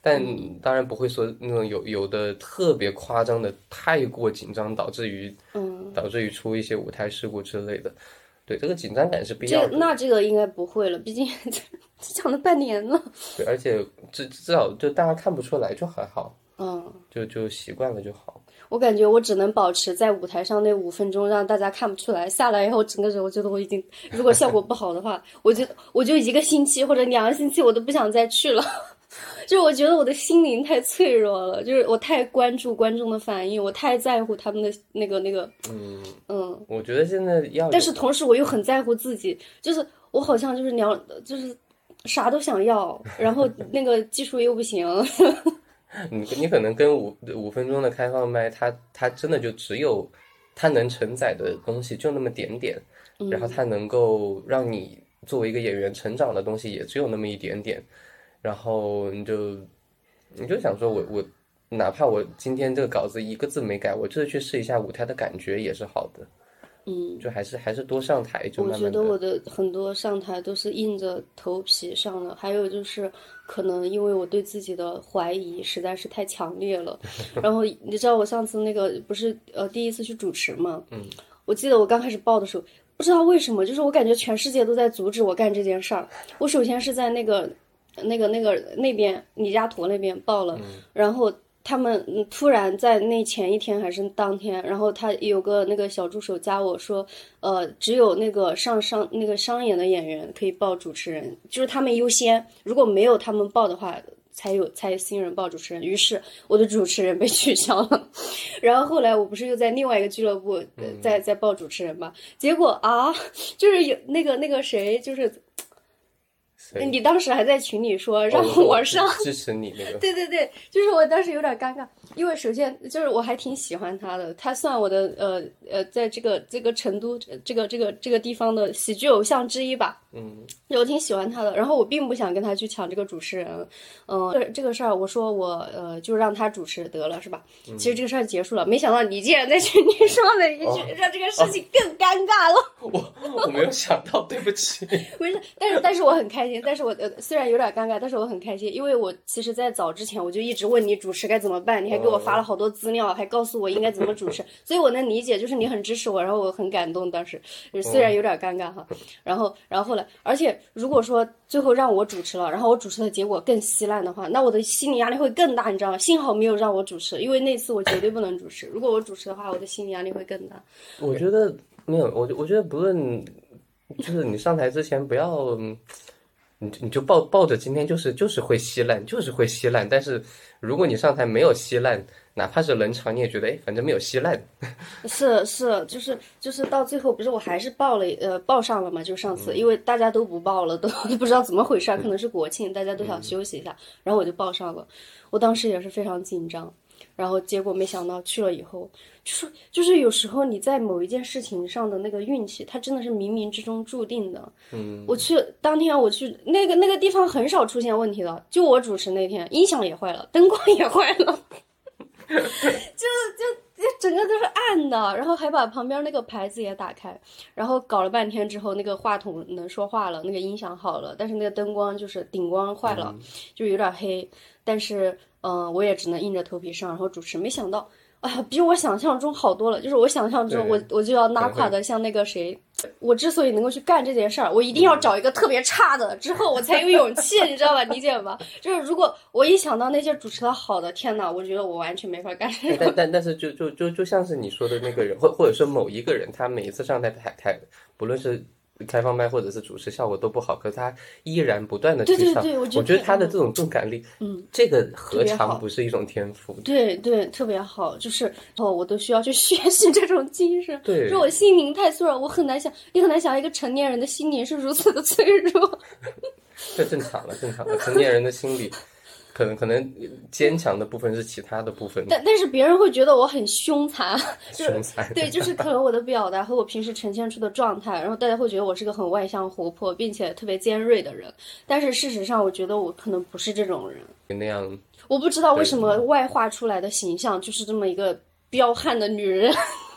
但当然不会说那种有有的特别夸张的太过紧张，导致于嗯，导致于出一些舞台事故之类的。对，这个紧张感是必这要的。那这个应该不会了，毕竟 讲了半年了。对，而且至至少就大家看不出来就还好，嗯，就就习惯了就好。我感觉我只能保持在舞台上那五分钟，让大家看不出来。下来以后，整个人我觉得我已经，如果效果不好的话，我就我就一个星期或者两个星期我都不想再去了。就是我觉得我的心灵太脆弱了，就是我太关注观众的反应，我太在乎他们的那个那个，嗯，嗯。我觉得现在要，但是同时我又很在乎自己，就是我好像就是两，就是啥都想要，然后 那个技术又不行。你你可能跟五五分钟的开放麦，它它真的就只有它能承载的东西就那么点点，然后它能够让你作为一个演员成长的东西也只有那么一点点，然后你就你就想说我我哪怕我今天这个稿子一个字没改，我就是去试一下舞台的感觉也是好的，嗯，就还是还是多上台就我慢慢的觉得我的很多上台都是硬着头皮上的，还有就是可能因为我对自己的怀疑实在是太强烈了，然后你知道我上次那个不是呃第一次去主持嘛，嗯，我记得我刚开始报的时候，不知道为什么，就是我感觉全世界都在阻止我干这件事儿。我首先是在那个那个那个那边尼加陀那边报了，然后。他们嗯突然在那前一天还是当天，然后他有个那个小助手加我说，呃，只有那个上商那个商演的演员可以报主持人，就是他们优先，如果没有他们报的话，才有才有新人报主持人。于是我的主持人被取消了，然后后来我不是又在另外一个俱乐部呃在在报主持人嘛，结果啊，就是有那个那个谁就是。你当时还在群里说让哦我上，支持你那个，对对对，就是我当时有点尴尬，因为首先就是我还挺喜欢他的，他算我的呃呃，在这个这个成都这个这个这个地方的喜剧偶像之一吧。嗯，我挺喜欢他的，然后我并不想跟他去抢这个主持人，嗯、这这个事儿我说我呃就让他主持得了，是吧？其实这个事儿结束了，没想到你竟然在群里 说了一句，哦让这个事情更尴尬了。我我没有想到，对不起。没事，但是但是我很开心，但是我呃虽然有点尴尬，但是我很开心，因为我其实，在早之前我就一直问你主持该怎么办，你还给我发了好多资料，还告诉我应该怎么主持，所以我能理解，就是你很支持我，然后我很感动，当时呃虽然有点尴尬哈，然后然后后来，而且如果说最后让我主持了，然后我主持的结果更稀烂的话，那我的心理压力会更大，你知道吗？幸好没有让我主持，因为那次我绝对不能主持，如果我主持的话，我的心理压力会更大。我觉得没有，我我觉得不论，就是你上台之前不要，嗯你你就抱抱着今天就是就是会稀烂，就是会稀烂。但是如果你上台没有稀烂，哪怕是冷场，你也觉得哎，反正没有稀烂。是是，就是就是到最后，不是我还是报了呃报上了嘛？就上次，因为大家都不报了，都不知道怎么回事儿，可能是国庆，大家都想休息一下，然后我就报上了。我当时也是非常紧张，然后结果没想到去了以后，就是就是有时候你在某一件事情上的那个运气，它真的是冥冥之中注定的。嗯，我去当天我去那个那个地方很少出现问题的，就我主持那天，音响也坏了，灯光也坏了，就就整个都是暗的，然后还把旁边那个牌子也打开，然后搞了半天之后，那个话筒能说话了，那个音响好了，但是那个灯光就是顶光坏了，就有点黑，但是嗯、呃我也只能硬着头皮上，然后主持，没想到。哎呀，比我想象中好多了。就是我想象中，我对我就要拉垮的像那个谁，我之所以能够去干这件事儿，我一定要找一个特别差的，之后我才有勇气，你知道吧？理解吧？就是如果我一想到那些主持的好的，天呐，我觉得我完全没法干。但但但是就就就就像是你说的那个人，或或者说某一个人，他每一次上台台台，不论是开放麦或者是主持效果都不好，可是他依然不断的去上。对对对，我我觉得他的这种钝感力，嗯，这个何尝不是一种天赋？对对，特别好，就是哦，我都需要去学习这种精神。对就我心灵太脆弱，我很难想，也很难想一个成年人的心灵是如此的脆弱。这正常了，正常了。成年人的心理，可能可能坚强的部分是其他的部分但但是别人会觉得我很凶残，就是凶残。对，就是可能我的表达和我平时呈现出的状态，然后大家会觉得我是个很外向、活泼，并且特别尖锐的人。但是事实上，我觉得我可能不是这种人。那样，我不知道为什么外化出来的形象就是这么一个彪悍的女人。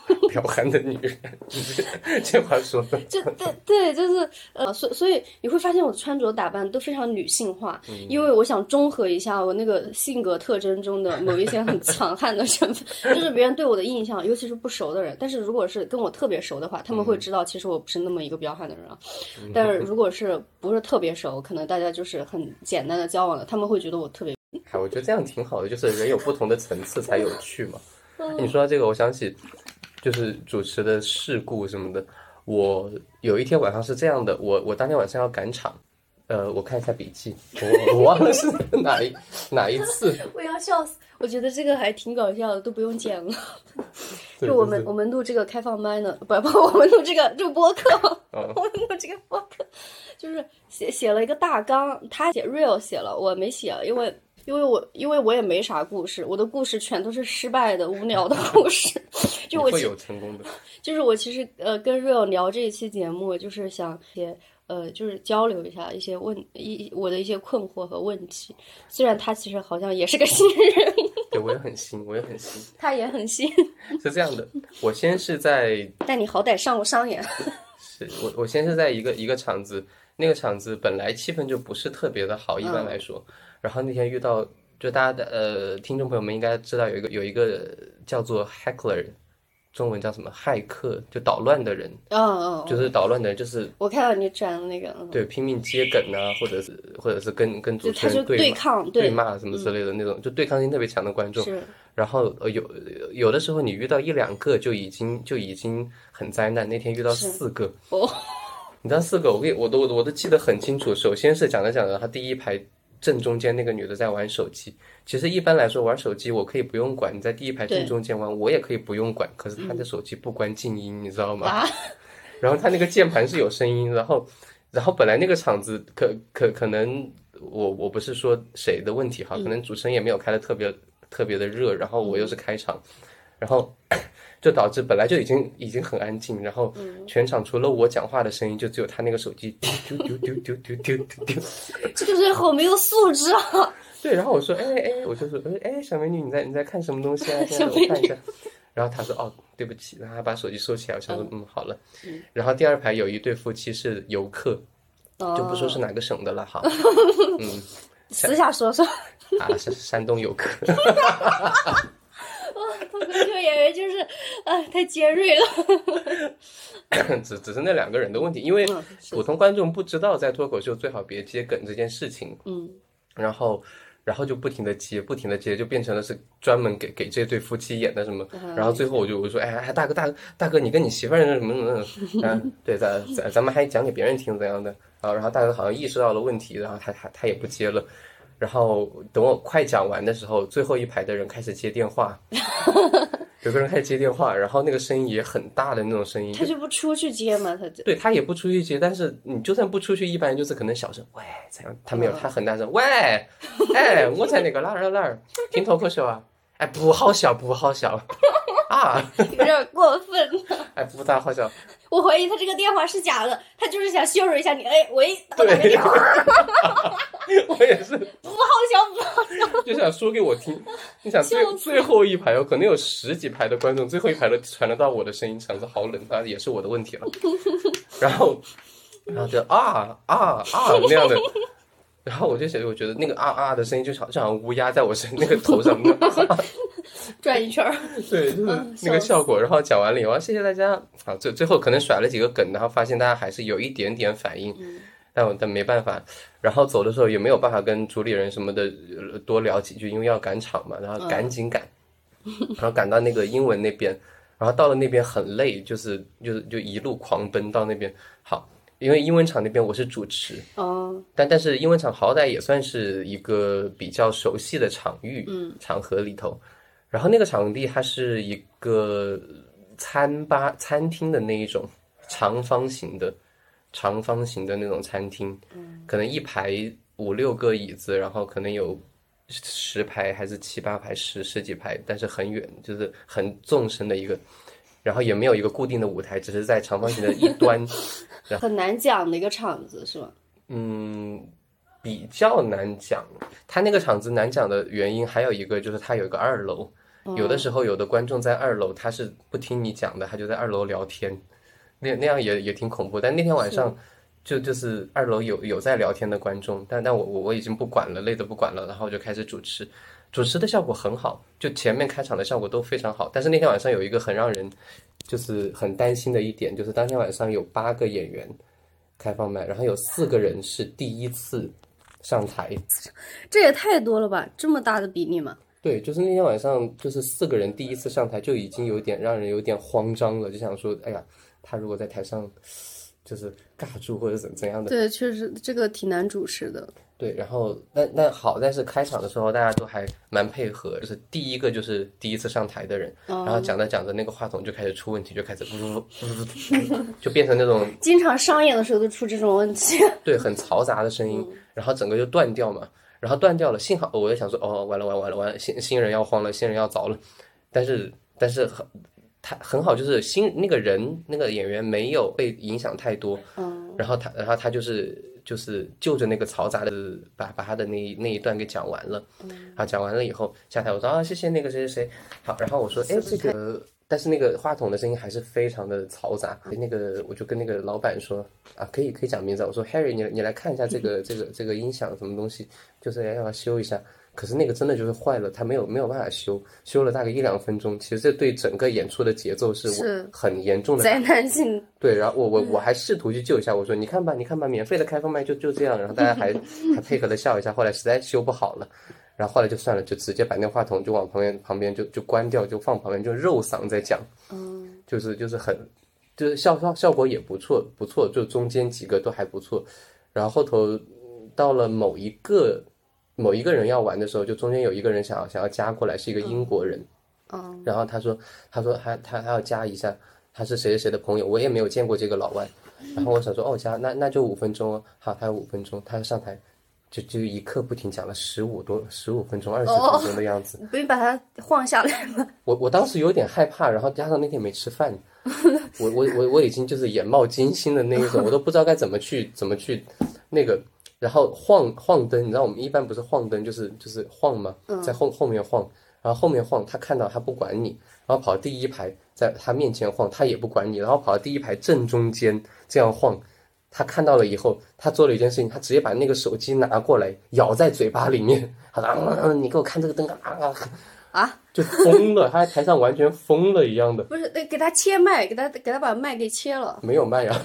彪悍的女人，这这话说的，就对对，就是呃，所所以你会发现我的穿着打扮都非常女性化，因为我想中和一下我那个性格特征中的某一些很强悍的身份，就是别人对我的印象，尤其是不熟的人。但是如果是跟我特别熟的话，他们会知道其实我不是那么一个彪悍的人啊。但是如果是不是特别熟，可能大家就是很简单的交往了，他们会觉得我特别。哎，我觉得这样挺好的，就是人有不同的层次才有趣嘛。你说到这个，我想起就是主持的事故什么的。我有一天晚上是这样的，我我当天晚上要赶场，呃，我看一下笔记，我我忘了是 哪一哪一次。我要笑死！我觉得这个还挺搞笑的，都不用剪了。就我们我们录这个开放麦呢，不不，我们录这个录播客，嗯 我们录这个播客，就是写写了一个大纲，他写 real 写了，我没写，因为因为我因为我也没啥故事，我的故事全都是失败的、无聊的故事。就我会有成功的，就是我其实呃跟 real 聊这一期节目，就是想也呃就是交流一下一些问一我的一些困惑和问题。虽然他其实好像也是个新人，对我也很新，我也很新。他也很新，是这样的，我先是在 但你好歹上过商演。是我我先是在一个一个场子，那个场子本来气氛就不是特别的好，一般来说。然后那天遇到，就大家的呃听众朋友们应该知道有一个有一个叫做 heckler，中文叫什么？骇客，就捣乱的人，嗯嗯，就是捣乱的人，就是我看到你转的那个，嗯。对拼命接梗啊，或者是或者是跟跟主持人对抗，对。对，骂什么之类的那种，就对抗性特别强的观众。是，然后呃有有的时候你遇到一两个就已经就已经很灾难，那天遇到四个。哦，你知道四个，我给我都我都记得很清楚。首先是讲着讲着，他第一排正中间那个女的在玩手机。其实一般来说玩手机我可以不用管，你在第一排正中间玩我也可以不用管。可是她的手机不关静音，你知道吗？啊，然后她那个键盘是有声音，然后然后本来那个场子可可可能我我不是说谁的问题哈，可能主持人也没有开的特别特别的热，然后我又是开场，然后就导致本来就已经已经很安静，然后全场除了我讲话的声音，就只有他那个手机丢丢丢丢丢丢丢丢。这个人好没有素质啊！对，然后我说，哎哎，我就说，哎哎，小美女，你在你在看什么东西啊？现在小美我看一下。然后他说，哦，对不起，然后他把手机收起来。我想说，嗯，好了。然后第二排有一对夫妻是游客，就不说是哪个省的了哈。嗯，私下说说，啊，是山东游客。脱口秀演员就是，啊，太尖锐了。只只是那两个人的问题，因为普通观众不知道在脱口秀最好别接梗这件事情，嗯，然后然后就不停的接，不停的接，就变成了是专门给给这对夫妻演的什么，嗯然后最后我就我说，哎哎，大哥大哥大哥，你跟你媳妇儿那什么什么什么，啊，对，咱咱咱们还讲给别人听怎样的啊，然后大哥好像意识到了问题，然后他他他也不接了。然后等我快讲完的时候，最后一排的人开始接电话，有个人开始接电话，然后那个声音也很大的那种声音，他就不出去接嘛，他就对他也不出去接，但是你就算不出去，一般就是可能小声喂怎样，他没有，嗯。他很大声喂，哎，我在那个哪儿哪儿哪儿听脱口秀啊，哎不好笑不好笑 啊，有点过分了。哎不大好笑，我怀疑他这个电话是假的，他就是想羞辱一下你。哎，喂，我打个对电话，我也是不好笑，不好笑。就想说给我听，你想最最后一排有可能有十几排的观众，最后一排都传得到我的声音，嗓子好冷，那也是我的问题了，然后然后就啊啊啊那样的。然后我就觉得，我觉得那个啊啊的声音就好像乌鸦在我身那个头上，转一圈儿，对，就是嗯那个效果。然后讲完了以后，谢谢大家。啊，最最后可能甩了几个梗，然后发现大家还是有一点点反应，但我但没办法。然后走的时候也没有办法跟主理人什么的呃多聊几句，因为要赶场嘛，然后赶紧赶，然后赶到那个英文那边，然后到了那边很累，就是就是就一路狂奔到那边。好，因为英文场那边我是主持，哦，但但是英文场好歹也算是一个比较熟悉的场域，嗯，场合里头。然后那个场地它是一个餐吧餐厅的那一种长方形的长方形的那种餐厅，嗯，可能一排五六个椅子，然后可能有十排还是七八排十十几排，但是很远，就是很纵深的一个。然后也没有一个固定的舞台，只是在长方形的一端，很难讲的一个场子是吗？嗯，比较难讲。他那个场子难讲的原因还有一个就是它有一个二楼，有的时候有的观众在二楼，他是不听你讲的，他就在二楼聊天，那那样也也挺恐怖。但那天晚上就就是二楼有有在聊天的观众，但但我我我已经不管了，累的不管了，然后我就开始主持，主持的效果很好，就前面开场的效果都非常好。但是那天晚上有一个很让人就是很担心的一点，就是当天晚上有八个演员开放麦，然后有四个人是第一次上台。这也太多了吧？这么大的比例吗？对，就是那天晚上，就是四个人第一次上台，就已经有点让人有点慌张了，就想说，哎呀，他如果在台上就是尬住或者怎怎样的。对，确实这个挺难主持的。对，然后那那好在是开场的时候大家都还蛮配合，就是第一个就是第一次上台的人，然后讲着讲着那个话筒就开始出问题，就开始呜呜呜，就变成那种 经常商演的时候都出这种问题。对，很嘈杂的声音，然后整个就断掉嘛，然后断掉了，幸好我就想说，哦，完了完了完了完了，新新人要慌了，新人要着了，但是但是很他很好，就是新那个人那个演员没有被影响太多，嗯，然后他然后他就是。就是就着那个嘈杂的，把把他的那那一段给讲完了，好讲完了以后下台，我说啊谢谢那个谁谁谁，好，然后我说哎这个，但是那个话筒的声音还是非常的嘈杂，那个我就跟那个老板说啊可以可以讲名字，我说 Harry 你你来看一下这个这个这个音响什么东西，就是要要修一下。可是那个真的就是坏了，他没有没有办法修，修了大概一两分钟。其实这对整个演出的节奏是是很严重的灾难性。对，然后我我我还试图去救一下，我说你看吧，你看吧，免费的开放麦就就这样，然后大家还 还配合的笑一下。后来实在修不好了，然后后来就算了，就直接把那话筒就往旁边旁边就就关掉，就放旁边，就肉嗓在讲，嗯，就是就是很就是效效效果也不错不错，就中间几个都还不错，然后后头到了某一个。某一个人要玩的时候，就中间有一个人想要想要加过来，是一个英国人，嗯，然后他说他说他他他要加一下，他是谁谁谁的朋友，我也没有见过这个老外，然后我想说哦加那那就五分钟哦，好，他有五分钟，他上台就就一刻不停讲了十五多十五分钟二十分钟的样子，不用把他晃下来吗？我我当时有点害怕，然后加上那天没吃饭，我我我我已经就是眼冒金星的那一种，我都不知道该怎么去怎么去那个。然后晃晃灯，你知道我们一般不是晃灯就是就是晃吗？在后后面晃，然后后面晃，他看到他不管你，然后跑到第一排，在他面前晃，他也不管你，然后跑到第一排正中间这样晃，他看到了以后，他做了一件事情，他直接把那个手机拿过来咬在嘴巴里面，好的，你给我看这个灯啊啊？啊，就疯了，他在台上完全疯了一样的。不是，给他切麦，给他给他把麦给切了。没有麦呀。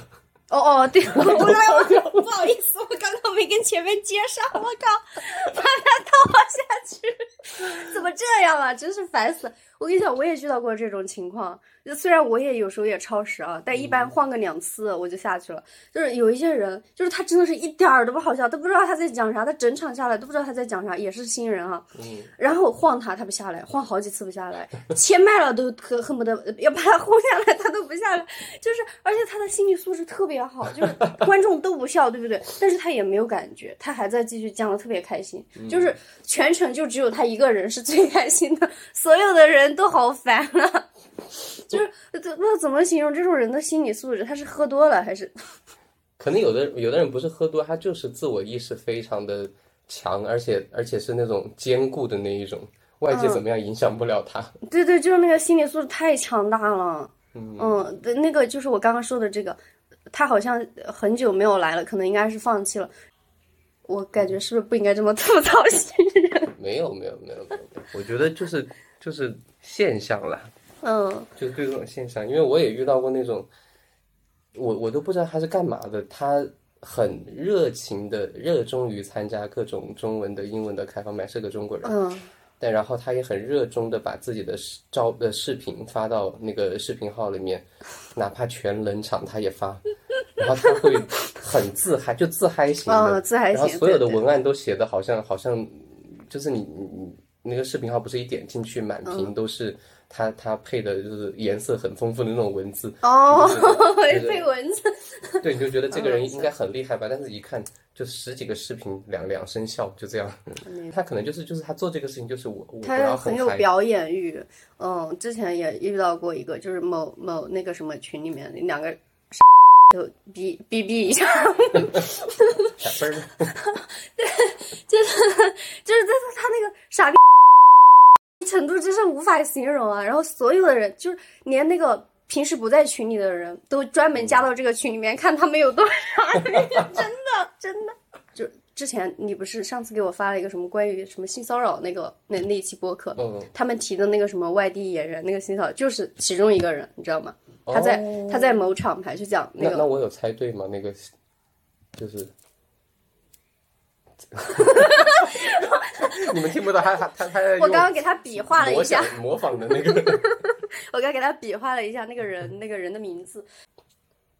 哦哦，对，我我不好意思，我刚刚没跟前面接上，我靠，把它倒下去，怎么这样啊？真是烦死了！我跟你讲，我也遇到过这种情况。就虽然我也有时候也超时啊，但一般晃个两次我就下去了。就是有一些人，就是他真的是一点儿都不好笑，都不知道他在讲啥，他整场下来都不知道他在讲啥，也是新人啊。嗯。然后晃他，他不下来，晃好几次不下来，切麦了都恨恨不得要把他轰下来，他都不下来。就是，而且他的心理素质特别好，就是观众都不笑，对不对？但是他也没有感觉，他还在继续讲的特别开心，就是全程就只有他一个人是最开心的，所有的人都好烦啊。就是那怎么形容这种人的心理素质？他是喝多了还是？可能有的有的人不是喝多，他就是自我意识非常的强，而且而且是那种坚固的那一种，外界怎么样影响不了他。对对，就是那个心理素质太强大了。嗯，对，那个就是我刚刚说的这个，他好像很久没有来了，可能应该是放弃了。我感觉是不是不应该这么吐槽新人？没有没有没有没有，我觉得就是就是现象了。嗯，就对这种现象，因为我也遇到过那种，我我都不知道他是干嘛的，他很热情的热衷于参加各种中文的、英文的开放麦，是个中国人。嗯，但然后他也很热衷的把自己的照的视频发到那个视频号里面，哪怕全冷场他也发，然后他会很自嗨，就自嗨型的，自嗨型，然后所有的文案都写的好像好像就是你你那个视频号不是一点进去满屏都是。他他配的就是颜色很丰富的那种文字哦，配文字，对，你就觉得这个人 应该很厉害吧？但是一看就十几个视频，两两声笑，就这样。他可能就是就是他做这个事情就是我，他很有表演欲。嗯，之前也遇到过一个，就是某某那个什么群里面两个就哔哔哔一下，傻分儿。对，就是就是在他那个傻逼。程度真是无法形容啊！然后所有的人，就是连那个平时不在群里的人都专门加到这个群里面，看他们有多少人，真的真的。就之前你不是上次给我发了一个什么关于什么性骚扰那个那那一期播客，嗯，他们提的那个什么外地演员那个性骚扰，就是其中一个人，你知道吗？他在、他在某厂牌去讲那个那那我有猜对吗？那个就是，你们听不到他他他他我刚刚给他比划了一下，模仿的那个，我刚刚给他比划了一下那个人那个人的名字，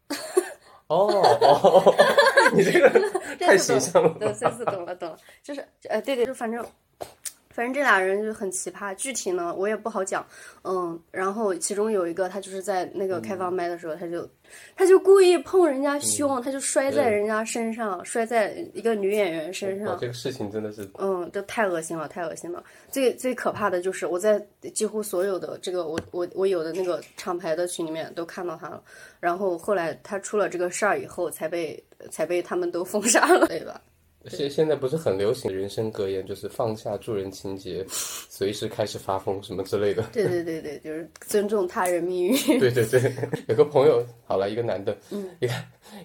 哦哦，你这个太形象了。对，三四懂了懂了，就是呃对对，就反正反正这俩人就很奇葩，具体呢我也不好讲，嗯，然后其中有一个他就是在那个开放麦的时候，他就他就故意碰人家胸，他就摔在人家身上，摔在一个女演员身上，哇这个事情真的是嗯，这太恶心了，太恶心了。最最可怕的就是我在几乎所有的这个我我我有的那个厂牌的群里面都看到他了。然后后来他出了这个事儿以后，才被才被他们都封杀了，对吧？现现在不是很流行人生格言，就是放下助人情节，随时开始发疯什么之类的。对对对对，就是尊重他人命运。对对对，有个朋友，好了，一个男的，嗯，一个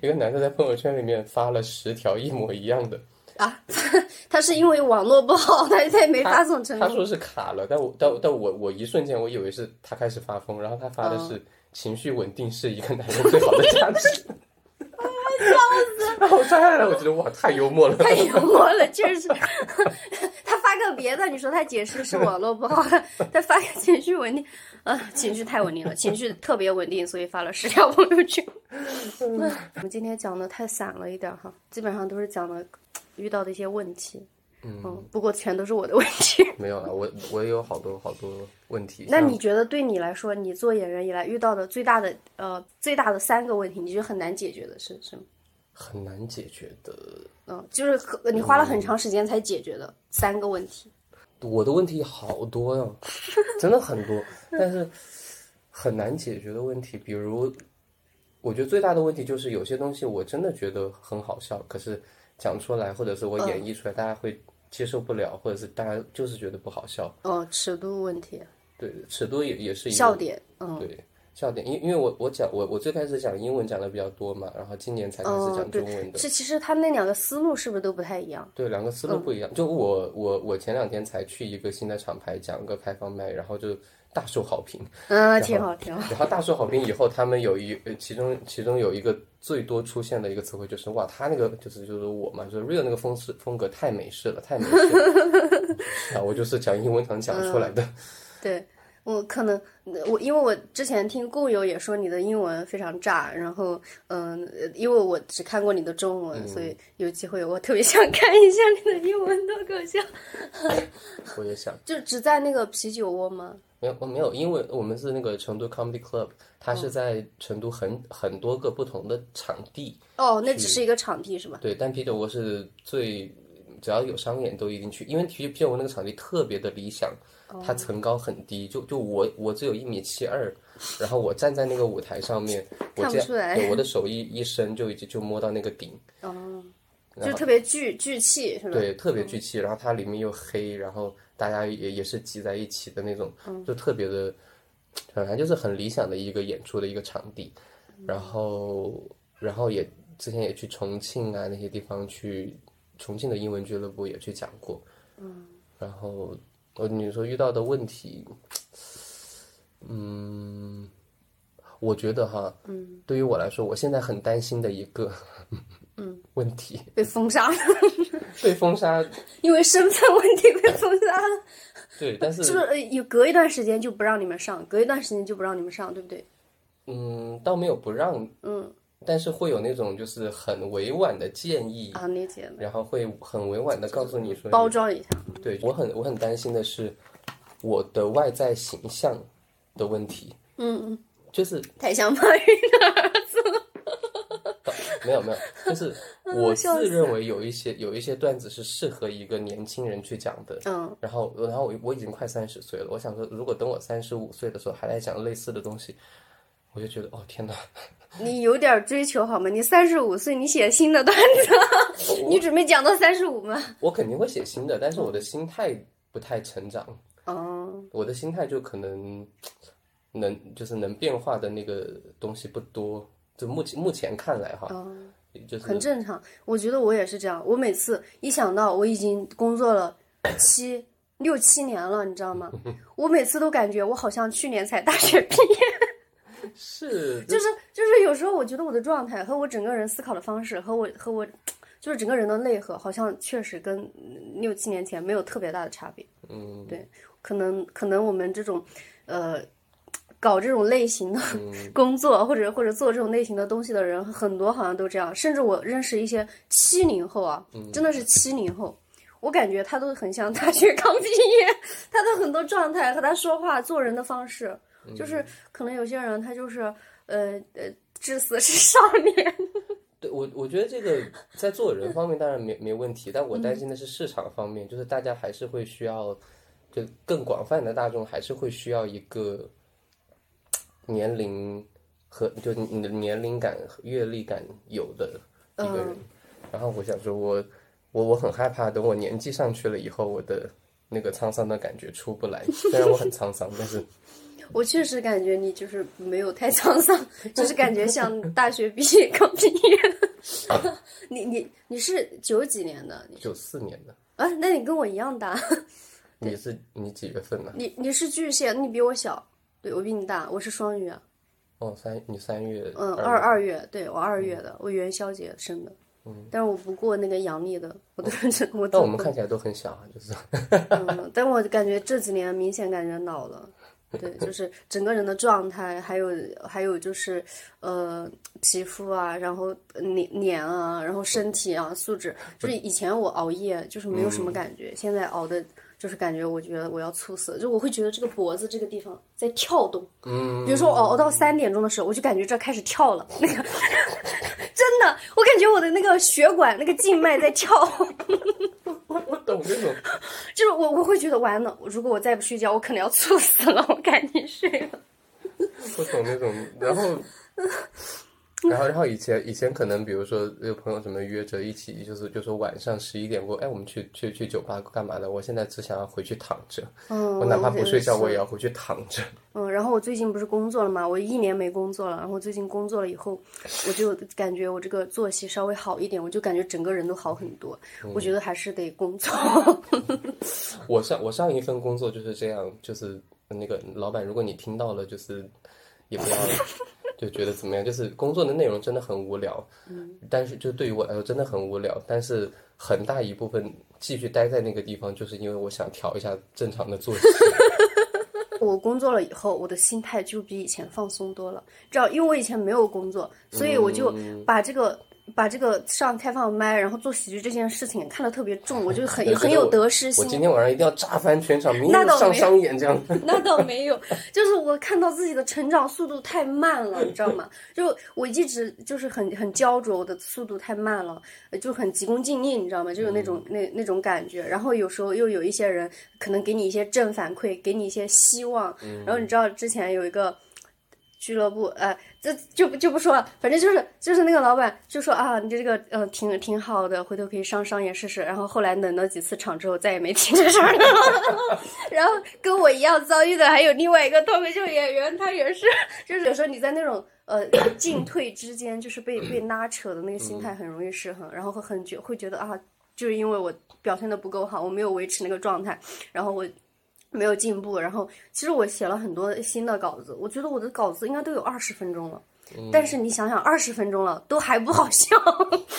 一个男的在朋友圈里面发了十条一模一样的，啊，他是因为网络不好，他才没发送成功。他说是卡了，但我但但我我一瞬间我以为是他开始发疯，然后他发的是情绪稳定是一个男人最好的价值。然后我刷下来，我觉得哇，太幽默了。太幽默了，确实。他发个别的，你说他解释是网络不好，他发个情绪稳定，啊，情绪太稳定了，情绪特别稳定，所以发了十条朋友圈。我们今天讲的太散了一点哈，基本上都是讲的遇到的一些问题，嗯，不过全都是我的问题。没有了，我我也有好多好多问题。那你觉得对你来说，你做演员以来遇到的最大的呃最大的三个问题，你觉得很难解决的是什么？很难解决的？嗯，就是可你花了很长时间才解决的三个问题。我的问题好多呀，真的很多，但是很难解决的问题，比如，我觉得最大的问题就是有些东西我真的觉得很好笑，可是讲出来或者是我演绎出来，大家会接受不了，或者是大家就是觉得不好笑。哦，尺度问题，对，尺度也也是一个笑点，嗯。对笑点，因因为我我讲我我最开始讲英文讲的比较多嘛，然后今年才开始哦讲，中文的。是其实他那两个思路是不是都不太一样？对，两个思路不一样。就我我我前两天才去一个新的厂牌讲个开放麦，然后就大受好评。嗯，挺好，挺好。然后大受好评以后，他们有一呃，其中其中有一个最多出现的一个词汇就是哇，他那个就是就是我嘛，就是 real 那个风式风格太美式了，太美式了。啊，我就是讲英文堂讲出来的。对我可能我因为我之前听故友也说你的英文非常炸，然后嗯，因为我只看过你的中文，所以有机会我特别想看一下你的英文脱口秀。我也想，就只在那个啤酒窝吗？没有，我没有，因为我们是那个成都 Comedy Club，它是在成都很很多个不同的场地。哦，那只是一个场地是吧？对，但啤酒窝是最只要有商演都一定去，因为啤啤酒窝那个场地特别的理想，它层高很低，就就我我只有一米七二，然后我站在那个舞台上面，我这样对我的手一一伸就已经就摸到那个顶，哦，就特别聚聚气是吧？对，特别聚气，然后它里面又黑，然后大家也也是挤在一起的那种，就特别的，反正就是很理想的一个演出的一个场地，然后然后也之前也去重庆啊那些地方去，重庆的英文俱乐部也去讲过，嗯，然后呃你说遇到的问题，嗯，我觉得哈，嗯，对于我来说，我现在很担心的一个，嗯，问题。被封杀了，被封杀，因为身份问题被封杀了。对，但是是不是呃有隔一段时间就不让你们上，隔一段时间就不让你们上，对不对？嗯，倒没有不让，嗯，但是会有那种就是很委婉的建议，啊，理解。了，然后会很委婉的告诉你说，包装一下。对我很我很担心的是我的外在形象的问题，嗯。嗯，就是太像马云的儿子。了。没有没有，就是 我自认为有一些有一些段子是适合一个年轻人去讲的，嗯，然后然后我我已经快三十岁了，我想说，如果等我三十五岁的时候还在讲类似的东西，我就觉得哦天哪，你有点追求好吗？你三十五岁，你写新的段子 你准备讲到三十五吗？我肯定会写新的，但是我的心态不太成长。嗯，我的心态就可能能就是能变化的那个东西不多，就目前目前看来哈，就是很正常。我觉得我也是这样。我每次一想到我已经工作了七六七年了，你知道吗？我每次都感觉我好像去年才大学毕业。是，就是就是有时候我觉得我的状态和我整个人思考的方式和我和我就是整个人的内核，好像确实跟六七年前没有特别大的差别。嗯，对，可能可能我们这种呃搞这种类型的 工作，或者或者做这种类型的东西的人，很多好像都这样。甚至我认识一些七零后啊，真的是七零后，我感觉他都很像大学刚毕业，他的很多状态和他说话做人的方式，就是可能有些人他就是呃呃至死是少年。对我，我觉得这个在做人方面当然没没问题，但我担心的是市场方面，就是大家还是会需要，就更广泛的大众还是会需要一个年龄和就你的年龄感、和阅历感有的一个人。然后我想说我，我我很害怕，等我年纪上去了以后，我的那个沧桑的感觉出不来。虽然我很沧桑，但是。我确实感觉你就是没有太沧桑，就是感觉像 大学毕业刚毕业。你你你是九几年的？九四年的。啊，那你跟我一样大。你是你几月份的？你你是巨蟹，你比我小。对，我比你大，我是双鱼啊。哦，三你三月。嗯，二二月，对我二月的，我元宵节生的。嗯。但是我不过那个阳历的，我都是我。但我们看起来都很小啊，就是。嗯，但我感觉这几年明显感觉老了。对，就是整个人的状态，还有还有就是，呃，皮肤啊，然后脸脸啊，然后身体啊，素质，就是以前我熬夜就是没有什么感觉，现在熬的，就是感觉我觉得我要猝死，就我会觉得这个脖子这个地方在跳动，嗯，比如说我熬到三点钟的时候，我就感觉这开始跳了，那个 真的，我感觉我的那个血管那个静脉在跳。我懂这种，就是我我会觉得完了，如果我再不睡觉，我可能要猝死了，我赶紧睡了。我懂那种，然后。然后，然后以前以前可能，比如说有朋友什么约着一起，就是就说晚上十一点过，哎，我们去去去酒吧干嘛的？我现在只想要回去躺着，嗯，我哪怕不睡觉，我也要回去躺着。嗯，然后我最近不是工作了嘛，我一年没工作了，然后最近工作了以后，我就感觉我这个作息稍微好一点，我就感觉整个人都好很多。我觉得还是得工作。我上我上一份工作就是这样，就是那个老板，如果你听到了，就是也不要。就觉得怎么样？就是工作的内容真的很无聊，嗯，但是就对于我来说真的很无聊。但是很大一部分继续待在那个地方，就是因为我想调一下正常的作息。我工作了以后，我的心态就比以前放松多了。知道，因为我以前没有工作，所以我就把这个。把这个上开放麦，然后做喜剧这件事情看得特别重，我就 很很有得失心。我今天晚上一定要炸翻全场，明天上商演这样。那倒没有，就是我看到自己的成长速度太慢了，你知道吗？就我一直就是很很焦灼，我的速度太慢了，就很急功近利，你知道吗？就有那种那那种感觉。然后有时候又有一些人可能给你一些正反馈，给你一些希望。然后你知道之前有一个。俱乐部，呃，这就就不说了，反正就是就是那个老板就说啊，你这个呃挺挺好的，回头可以上商演试试。然后后来冷了几次场之后，再也没提这事儿了。然后跟我一样遭遇的还有另外一个脱口秀演员，他也是，就是有时候你在那种呃进退之间，就是被被拉扯的那个心态很容易失衡，然后会很觉会觉得啊，就是因为我表现的不够好，我没有维持那个状态，然后我。没有进步，然后其实我写了很多新的稿子，我觉得我的稿子应该都有二十分钟了，但是你想想，二十分钟了都还不好笑，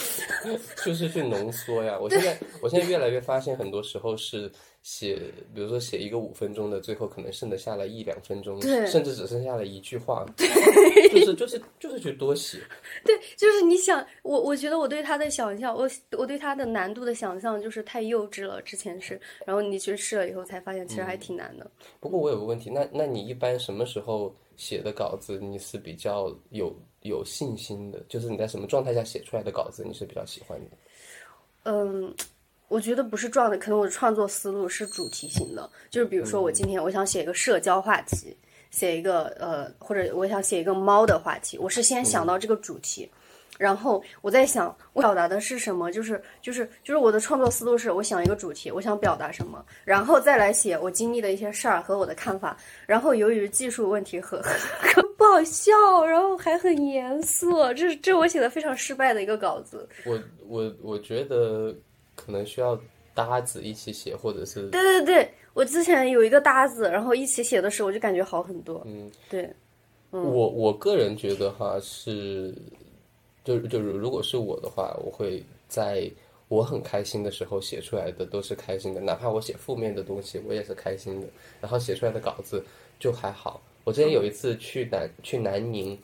就是去浓缩呀。我现在我现在越来越发现，很多时候是。写，比如说写一个五分钟的，最后可能剩得下来一两分钟，甚至只剩下了一句话，就是就是就是去多写。对，就是你想，我我觉得我对他的想象，我我对他的难度的想象就是太幼稚了。之前是，然后你去试了以后才发现，其实还挺难的。不过我有个问题，那那你一般什么时候写的稿子你是比较有有信心的？就是你在什么状态下写出来的稿子你是比较喜欢的？嗯。我觉得不是撞的，可能我的创作思路是主题型的，就是比如说我今天我想写一个社交话题，写一个呃，或者我想写一个猫的话题，我是先想到这个主题，然后我在想，我表达的是什么？就是就是就是我的创作思路是，我想一个主题，我想表达什么，然后再来写我经历的一些事儿和我的看法。然后由于技术问题和 很不好笑，然后还很严肃，这是这我写的非常失败的一个稿子。我我我觉得可能需要搭子一起写，或者是对对对，我之前有一个搭子，然后一起写的时候，我就感觉好很多。嗯，对，我我个人觉得哈是，就就是如果是我的话，我会在我很开心的时候写出来的都是开心的，哪怕我写负面的东西，我也是开心的，然后写出来的稿子就还好。我之前有一次去南去南宁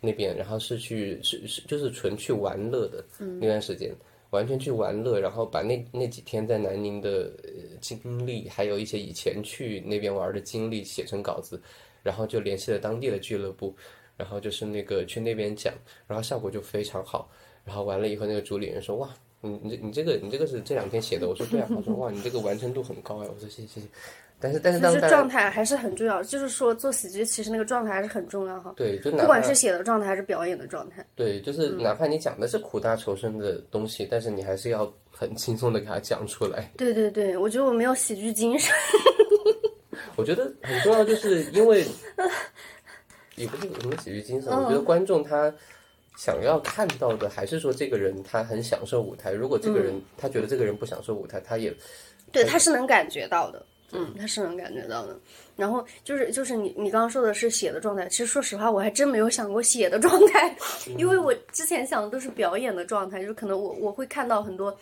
那边，然后是去是是就是纯去玩乐的那段时间，完全去玩乐，然后把那那几天在南宁的呃经历，还有一些以前去那边玩的经历写成稿子，然后就联系了当地的俱乐部，然后就是那个去那边讲，然后效果就非常好。然后完了以后，那个主理人说：“哇，你你这你这个你这个是这两天写的？”我说：“对啊。”他说：“哇，你这个完成度很高呀。”我说：“谢谢谢谢。”但是但是当就是当状态还是很重要，就是说做喜剧其实那个状态还是很重要哈，对，就不管是写的状态还是表演的状态。对，就是哪怕你讲的是苦大仇深的东西，但是你还是要很轻松的给它讲出来。对对对，我觉得我没有喜剧精神。我觉得很重要，就是因为也不是有什么喜剧精神，我觉得观众他想要看到的还是说这个人他很享受舞台。如果这个人、他觉得这个人不享受舞台，他也对，他是能感觉到的，嗯，他是能感觉到的。然后就是就是你你刚刚说的是写的状态，其实说实话，我还真没有想过写的状态，因为我之前想的都是表演的状态，就是可能我我会看到很多。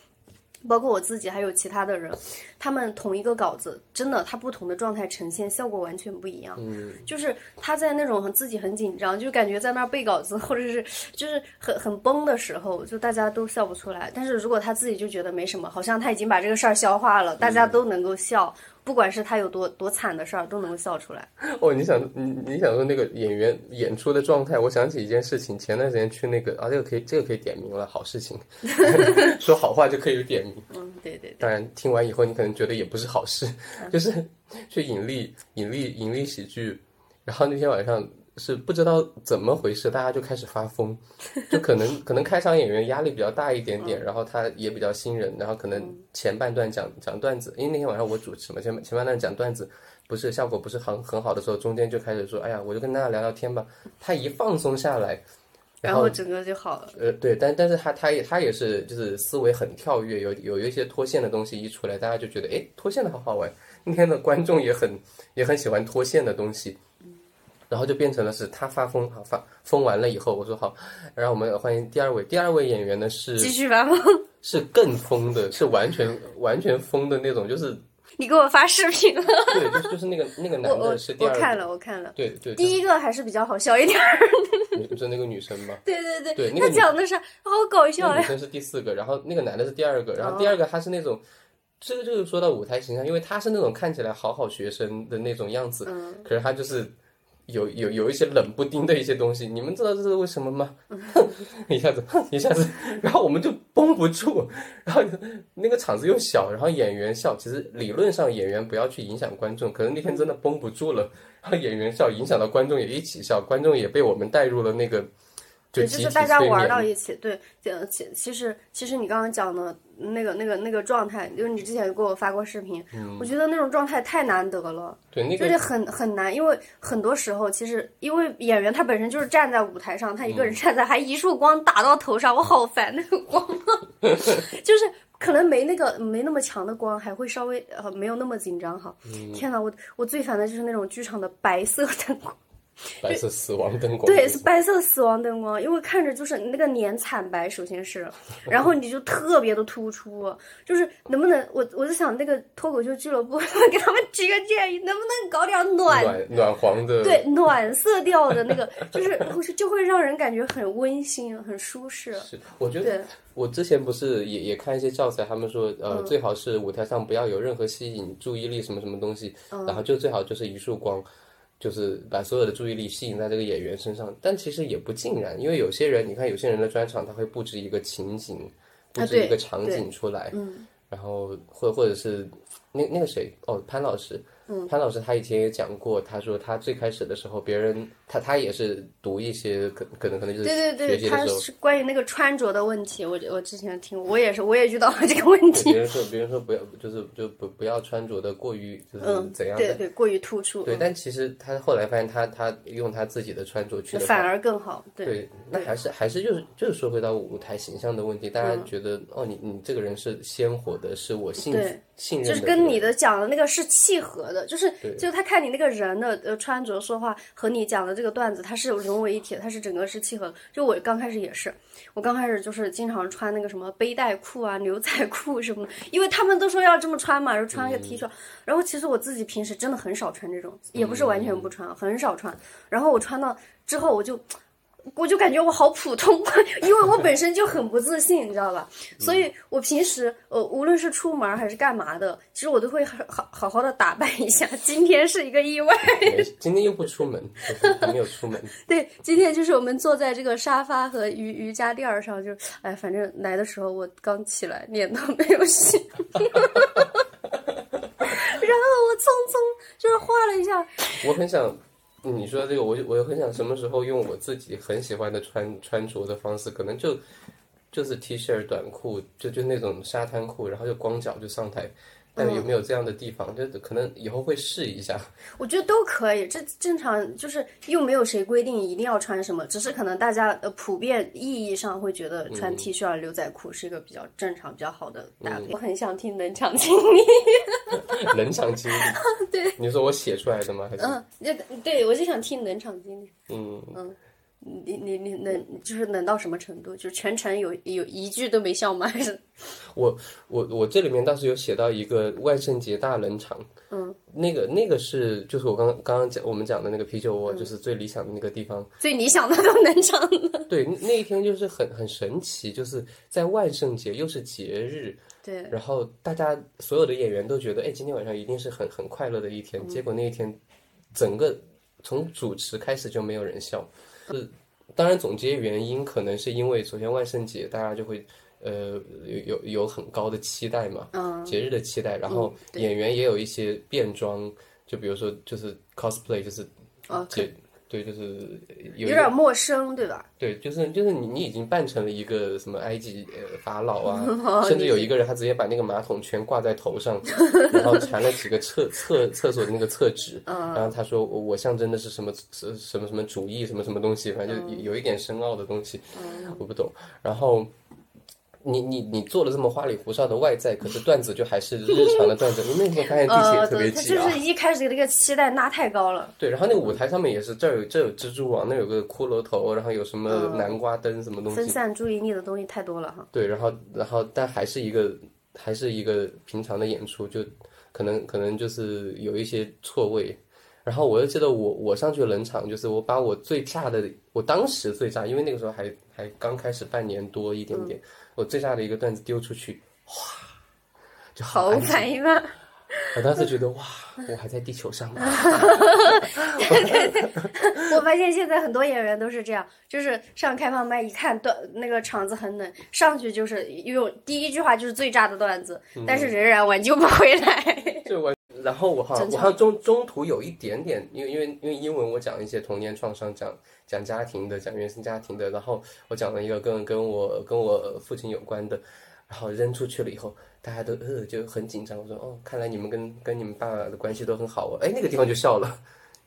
包括我自己，还有其他的人，他们同一个稿子，真的，他不同的状态呈现效果完全不一样。嗯，就是他在那种很自己很紧张，就感觉在那儿背稿子，或者是就是很很崩的时候，就大家都笑不出来。但是如果他自己就觉得没什么，好像他已经把这个事儿消化了，大家都能够笑，不管是他有多多惨的事儿，都能够笑出来。哦，你想你你想说那个演员演出的状态，我想起一件事情，前段时间去那个啊，这个可以这个可以点名了，好事情，说好话就可以点名。嗯，对对对，当然，听完以后你可能觉得也不是好事，就是去引力、引力、引力喜剧，然后那天晚上是不知道怎么回事，大家就开始发疯，就可能可能开场演员压力比较大一点点，然后他也比较新人，然后可能前半段讲讲段子，因为那天晚上我主持嘛，前前半段讲段子不是效果不是很很好的时候，中间就开始说，哎呀，我就跟大家聊聊天吧，他一放松下来。然后整个就好了。呃，对，但但是他他也他也是就是思维很跳跃，有有一些脱线的东西一出来，大家就觉得哎，脱线的好好玩。那天的观众也很也很喜欢脱线的东西，然后就变成了是他发疯，好发疯完了以后，我说好，然后我们欢迎第二位，第二位演员呢是继续发疯。是更疯的，是完全完全疯的那种，就是你给我发视频了，对，就是就是那个那个男的是第二个，我看了，我看了。对对，第一个还是比较好笑一点儿。你是那个女生吗？对 对对，对那个他讲的是好搞笑呀。女生是第四个，然后那个男的是第二个，然后第二个他是那种，这个就是说到舞台形象，因为他是那种看起来好好学生的那种样子，嗯可是他就是有有有一些冷不丁的一些东西，你们知道这是为什么吗？哼一下子一下子，然后我们就绷不住，然后那个场子又小，然后演员笑，其实理论上演员不要去影响观众，可能那天真的绷不住了，然后演员笑影响到观众也一起笑，观众也被我们带入了那个。就对，就是大家玩到一起，对，呃，其其实其实你刚刚讲的那个那个那个状态，就是你之前给我发过视频，我觉得那种状态太难得了，对嗯那个就是很很难，因为很多时候其实因为演员他本身就是站在舞台上，他一个嗯人站在，还一束光打到头上，我好烦那个光，就是可能没那个没那么强的光，还会稍微呃没有那么紧张哈。嗯天呐，我我最烦的就是那种剧场的白色灯光。白色死亡灯光，对，是白色死亡灯光，因为看着就是那个脸惨白，首先是，然后你就特别的突出，就是能不能我我就想那个脱口秀俱乐部 给他们提个建议，能不能搞点暖暖暖黄的，对暖色调的那个，就是就会让人感觉很温馨、很舒适。是，我觉得我之前不是也也看一些教材，他们说呃、最好是舞台上不要有任何吸引注意力什么什么东西，然后就最好就是一束光。就是把所有的注意力吸引在这个演员身上，但其实也不尽然，因为有些人，你看有些人的专场，他会布置一个情景，布置一个场景出来，嗯，然后或或者是那那个谁哦，潘老师，嗯潘老师他以前也讲过，他说他最开始的时候，别人他他也是读一些可可能可能就是对对对，他学习的时候，是关于那个穿着的问题，我我之前听，我也是，我也遇到了这个问题。别人说别人说不要就是就不不要穿着的过于就是嗯，怎样的。对对，过于突出，对，但其实他后来发现他，他用他自己的穿着去反而更好。对，对，那还是还是就是就是说回到舞台形象的问题，大嗯家觉得、哦，你你这个人是鲜活的，是我信对信任，就是跟你的讲的那个是契合的，就是就是他看你那个人的呃穿着说话和你讲的这个段子，它是融为一体的，它是整个是契合的。就我刚开始也是，我刚开始就是经常穿那个什么背带裤啊、牛仔裤什么的，因为他们都说要这么穿嘛，然后穿个 T 恤，然后其实我自己平时真的很少穿这种，也不是完全不穿，很少穿。然后我穿到之后我就。我就感觉我好普通，因为我本身就很不自信，你知道吧？所以我平时呃，无论是出门还是干嘛的，其实我都会好好好好的打扮一下。今天是一个意外，今天又不出门，没有出门，对，今天就是我们坐在这个沙发和瑜瑜伽垫儿上，就哎，反正来的时候我刚起来，脸都没有洗，然后我匆匆就是画了一下，我很想。你说这个，我就我很想什么时候用我自己很喜欢的穿穿着的方式，可能就就是 T 恤短裤，就就那种沙滩裤，然后就光脚就上台。但有没有这样的地方？就可能以后会试一下。我觉得都可以，这正常就是又没有谁规定一定要穿什么，只是可能大家呃普遍意义上会觉得穿 T 恤、牛仔裤是一个比较正常、比较好的搭配。我很想听冷场经历，冷场经历，对，你说我写出来的吗？还是嗯，就对我就想听冷场经历。嗯嗯你你你冷就是冷到什么程度？就是全程有有一句都没笑吗？还是 我我我这里面倒是有写到一个万圣节大冷场，嗯，那个那个是就是我刚刚刚讲我们讲的那个啤酒窝，就是最理想的那个地方。最理想的都冷场了？对，那一天就是很很神奇，就是在万圣节又是节日，对，然后大家所有的演员都觉得，哎，今天晚上一定是很很快乐的一天。结果那一天，整个从主持开始就没有人笑。是，当然总结原因可能是因为昨天万圣节大家就会呃有有有很高的期待嘛，嗯，节日的期待，然后演员也有一些变装，就比如说就是 cosplay，就是哦，节对，就是有有点陌生，对吧？对，就是就是你你已经扮成了一个什么埃及呃法老啊，哦甚至有一个人他直接把那个马桶全挂在头上，然后缠了几个厕厕厕所的那个厕纸，嗯然后他说我我象征的是什么什什么什么主义什么什么东西，反正嗯就有有一点深奥的东西，我不懂。然后你你你做了这么花里胡哨的外在，可是段子就还是日常的段子。你那时候发现地铁呃，特别挤啊就是，一开始的那个期待拉太高了。对，然后那个舞台上面也是，这儿有这儿有蜘蛛网，那儿有个骷髅头，然后有什么南瓜灯什么东西分，散注意力的东西太多了哈。对，然后然后但还是一个还是一个平常的演出，就可能可能就是有一些错位。然后我又记得我我上去冷场，就是我把我最炸的，我当时最炸，因为那个时候还还刚开始半年多一点点，我最炸的一个段子丢出去，哇，就好应啊！我当时觉得哇，我还在地球上吗？我发现现在很多演员都是这样，就是上开放麦一看段那个场子很冷，上去就是用第一句话就是最炸的段子，但是仍然挽救不回来。就我，然后我好像我好像中中途有一点点，因为因为因为英文我讲一些童年创伤，讲讲家庭的，讲原生家庭的，然后我讲了一个跟跟我跟我父亲有关的，然后扔出去了以后，大家都呃就很紧张。我说哦，看来你们跟跟你们爸爸的关系都很好哦。哎，那个地方就笑了，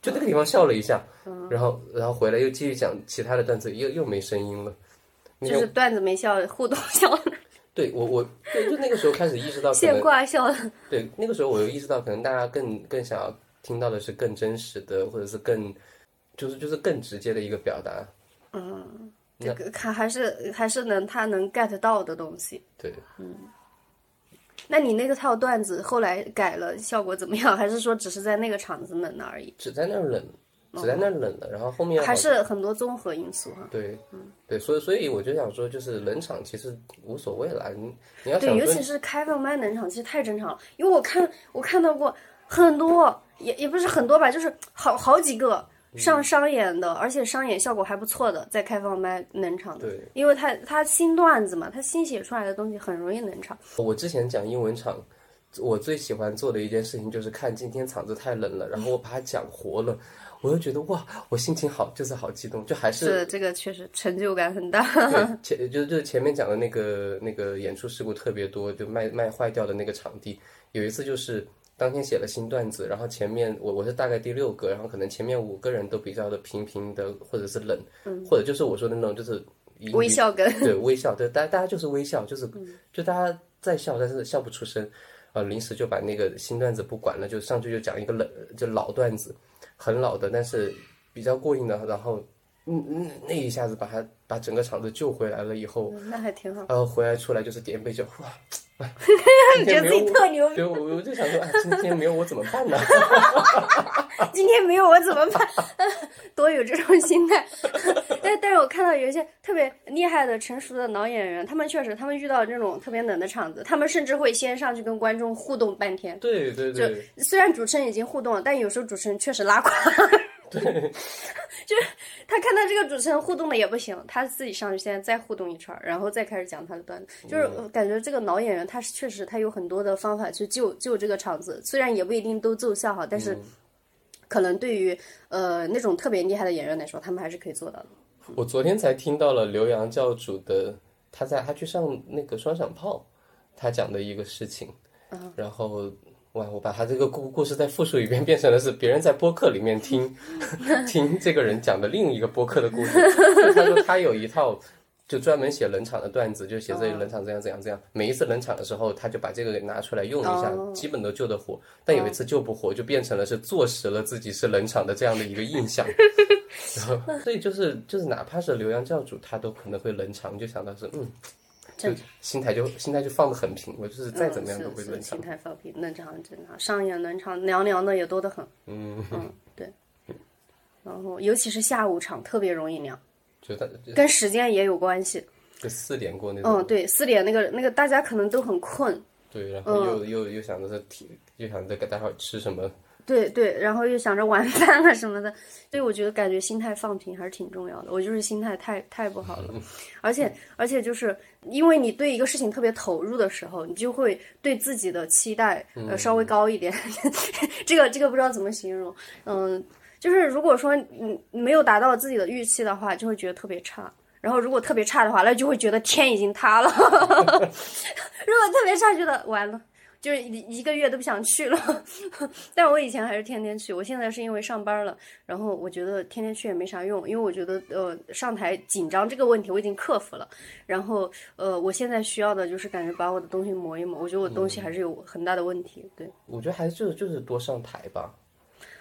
就那个地方笑了一下，然后然后回来又继续讲其他的段子，又又没声音了。就是段子没笑，互动笑了，对我我对就那个时候开始意识到可现挂笑了。对，那个时候我又意识到，可能大家更更想要听到的是更真实的，或者是更就是就是更直接的一个表达。嗯这个看还是还是能他能 get 到的东西。对，嗯那你那个套段子后来改了，效果怎么样？还是说只是在那个场子冷了而已？只在那儿冷，只在那冷了，然后后面还是很多综合因素哈。对，嗯对，所以所以我就想说，就是冷场其实无所谓了，你你要对，尤其是开放麦冷场，其实太正常了。因为我看我看到过很多，也也不是很多吧，就是好好几个嗯上商演的，而且商演效果还不错的，在开放麦冷场的。对，因为他他新段子嘛，他新写出来的东西很容易冷场。我之前讲英文场，我最喜欢做的一件事情就是看今天场子太冷了，然后我把它讲活了，我就觉得哇，我心情好，就是好激动，就还是是这个确实成就感很大。对 前就就是前面讲的那个那个演出事故特别多，就卖卖坏掉的那个场地，有一次就是。当天写了新段子，然后前面我我是大概第六个，然后可能前面五个人都比较的平平的，或者是冷，或者就是我说的那种就是一微笑跟，对微笑，对大家大家就是微笑，就是就大家在笑，但是笑不出声，啊，临时就把那个新段子不管了，就上去就讲一个冷就老段子，很老的，但是比较过硬的，然后嗯嗯那一下子把他把整个场子救回来了以后，那还挺好。然后回来出来就是点一杯酒，哇。你觉得自己特牛逼？对，我我就想说，哎，今天没有我怎么办呢？今天没有我怎么办？多有这种心态。但但是我看到有一些特别厉害的、成熟的老演员，他们确实，他们遇到这种特别冷的场子，他们甚至会先上去跟观众互动半天。对对对。虽然主持人已经互动了，但有时候主持人确实拉垮。对，就是他看到这个主持人互动的也不行，他自己上去现在再互动一圈，然后再开始讲他的段子。就是感觉这个老演员，他是确实他有很多的方法去救救这个场子，虽然也不一定都奏效哈，但是可能对于呃那种特别厉害的演员来说，他们还是可以做到的。我昨天才听到了刘洋教主的，他在他去上那个双响炮，他讲的一个事情，然后。哇！我把他这个故故事再复述一遍，变成了是别人在播客里面听 听这个人讲的另一个播客的故事。他说他有一套就专门写冷场的段子，就写这冷场怎样怎样怎样。每一次冷场的时候，他就把这个给拿出来用一下，基本都救得活。但有一次救不活，就变成了是坐实了自己是冷场的这样的一个印象。然后，所以就是就是哪怕是刘洋教主，他都可能会冷场，就想到是嗯。就心态就心态就放得很平，我就是再怎么样都会冷场。心态放平，冷场正常，上演冷场凉凉的也多得很。嗯嗯，对。然后尤其是下午场特别容易凉，就他跟时间也有关系。就四点过那种。嗯，对，四点那个那个大家可能都很困。对，然后又又又想着是体，又想着给待会儿吃什么。对对，然后又想着晚饭啊什么的，所以我觉得感觉心态放平还是挺重要的。我就是心态太太不好了，而且而且就是因为你对一个事情特别投入的时候，你就会对自己的期待呃稍微高一点。这个这个不知道怎么形容，嗯，就是如果说你没有达到自己的预期的话，就会觉得特别差。然后如果特别差的话，那就会觉得天已经塌了。如果特别差，觉得完了。就是一一个月都不想去了，但我以前还是天天去。我现在是因为上班了，然后我觉得天天去也没啥用，因为我觉得呃上台紧张这个问题我已经克服了。然后呃我现在需要的就是感觉把我的东西磨一磨，我觉得我东西还是有很大的问题。对，我觉得还是就是就是多上台吧。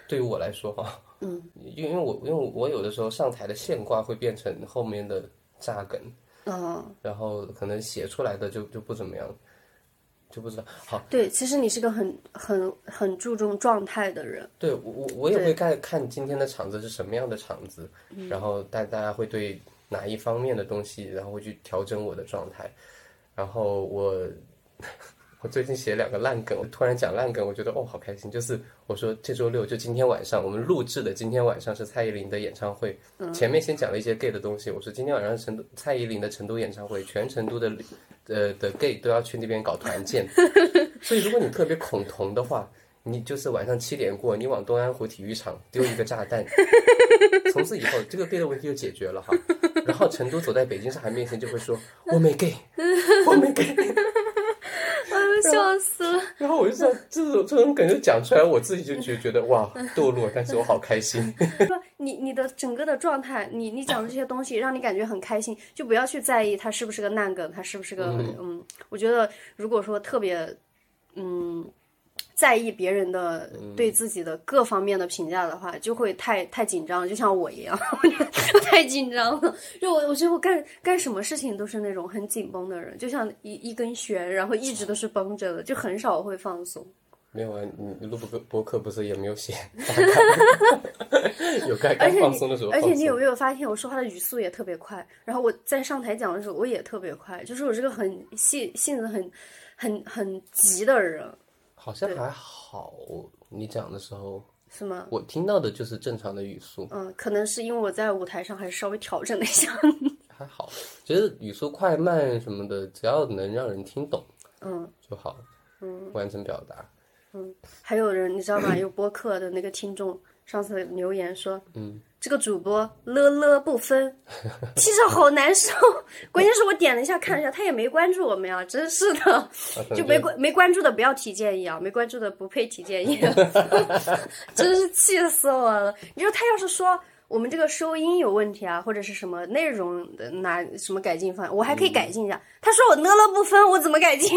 对于我来说哈，嗯，因为因为我因为我有的时候上台的现挂会变成后面的扎梗，嗯，然后可能写出来的就就不怎么样。就不知道好对，其实你是个很很很注重状态的人。对我我也会看看今天的场子是什么样的场子，然后大大家会对哪一方面的东西，然后会去调整我的状态。然后我我最近写两个烂梗，我突然讲烂梗，我觉得哦好开心。就是我说这周六就今天晚上我们录制的今天晚上是蔡依林的演唱会，前面先讲了一些 gay 的东西。我说今天晚上成都蔡依林的成都演唱会，全成都的。呃的 gay 都要去那边搞团建，所以如果你特别恐同的话，你就是晚上七点过，你往东安湖体育场丢一个炸弹，从此以后这个 gay 的问题就解决了哈。然后成都走在北京上海面前就会说我没 gay，我没 gay。笑死了！然后我就说，这种这种感觉讲出来，我自己就觉觉得哇，堕落，但是我好开心。说你你的整个的状态，你你讲的这些东西，让你感觉很开心，就不要去在意它是不是个烂梗，它是不是个嗯。我觉得如果说特别嗯。在意别人的对自己的各方面的评价的话，就会太太紧张，就像我一样，太紧张了。就我，我觉得我干干什么事情都是那种很紧绷的人，就像一一根弦，然后一直都是绷着的，就很少会放松。没有啊，你录播播客不是也没有写？有该该放松的时候。而且你有没有发现，我说话的语速也特别快？然后我在上台讲的时候，我也特别快，就是我是个很性性子很很很急的人。好像还好，你讲的时候是吗？我听到的就是正常的语速。嗯，可能是因为我在舞台上还是稍微调整了一下。还好，其实语速快慢什么的，只要能让人听懂，嗯，就好。嗯完成表达。嗯还有人你知道吗？有播客的那个听众上次留言说，嗯，这个主播了了不分，听着好难受。关键是我点了一下看了一下，他也没关注我们呀，真是的，啊就没关没关注的不要提建议啊，没关注的不配提建议，真是气死我了。你说他要是说。我们这个收音有问题啊，或者是什么内容的哪什么改进方案，我还可以改进一下。他说我呢了不分，我怎么改进？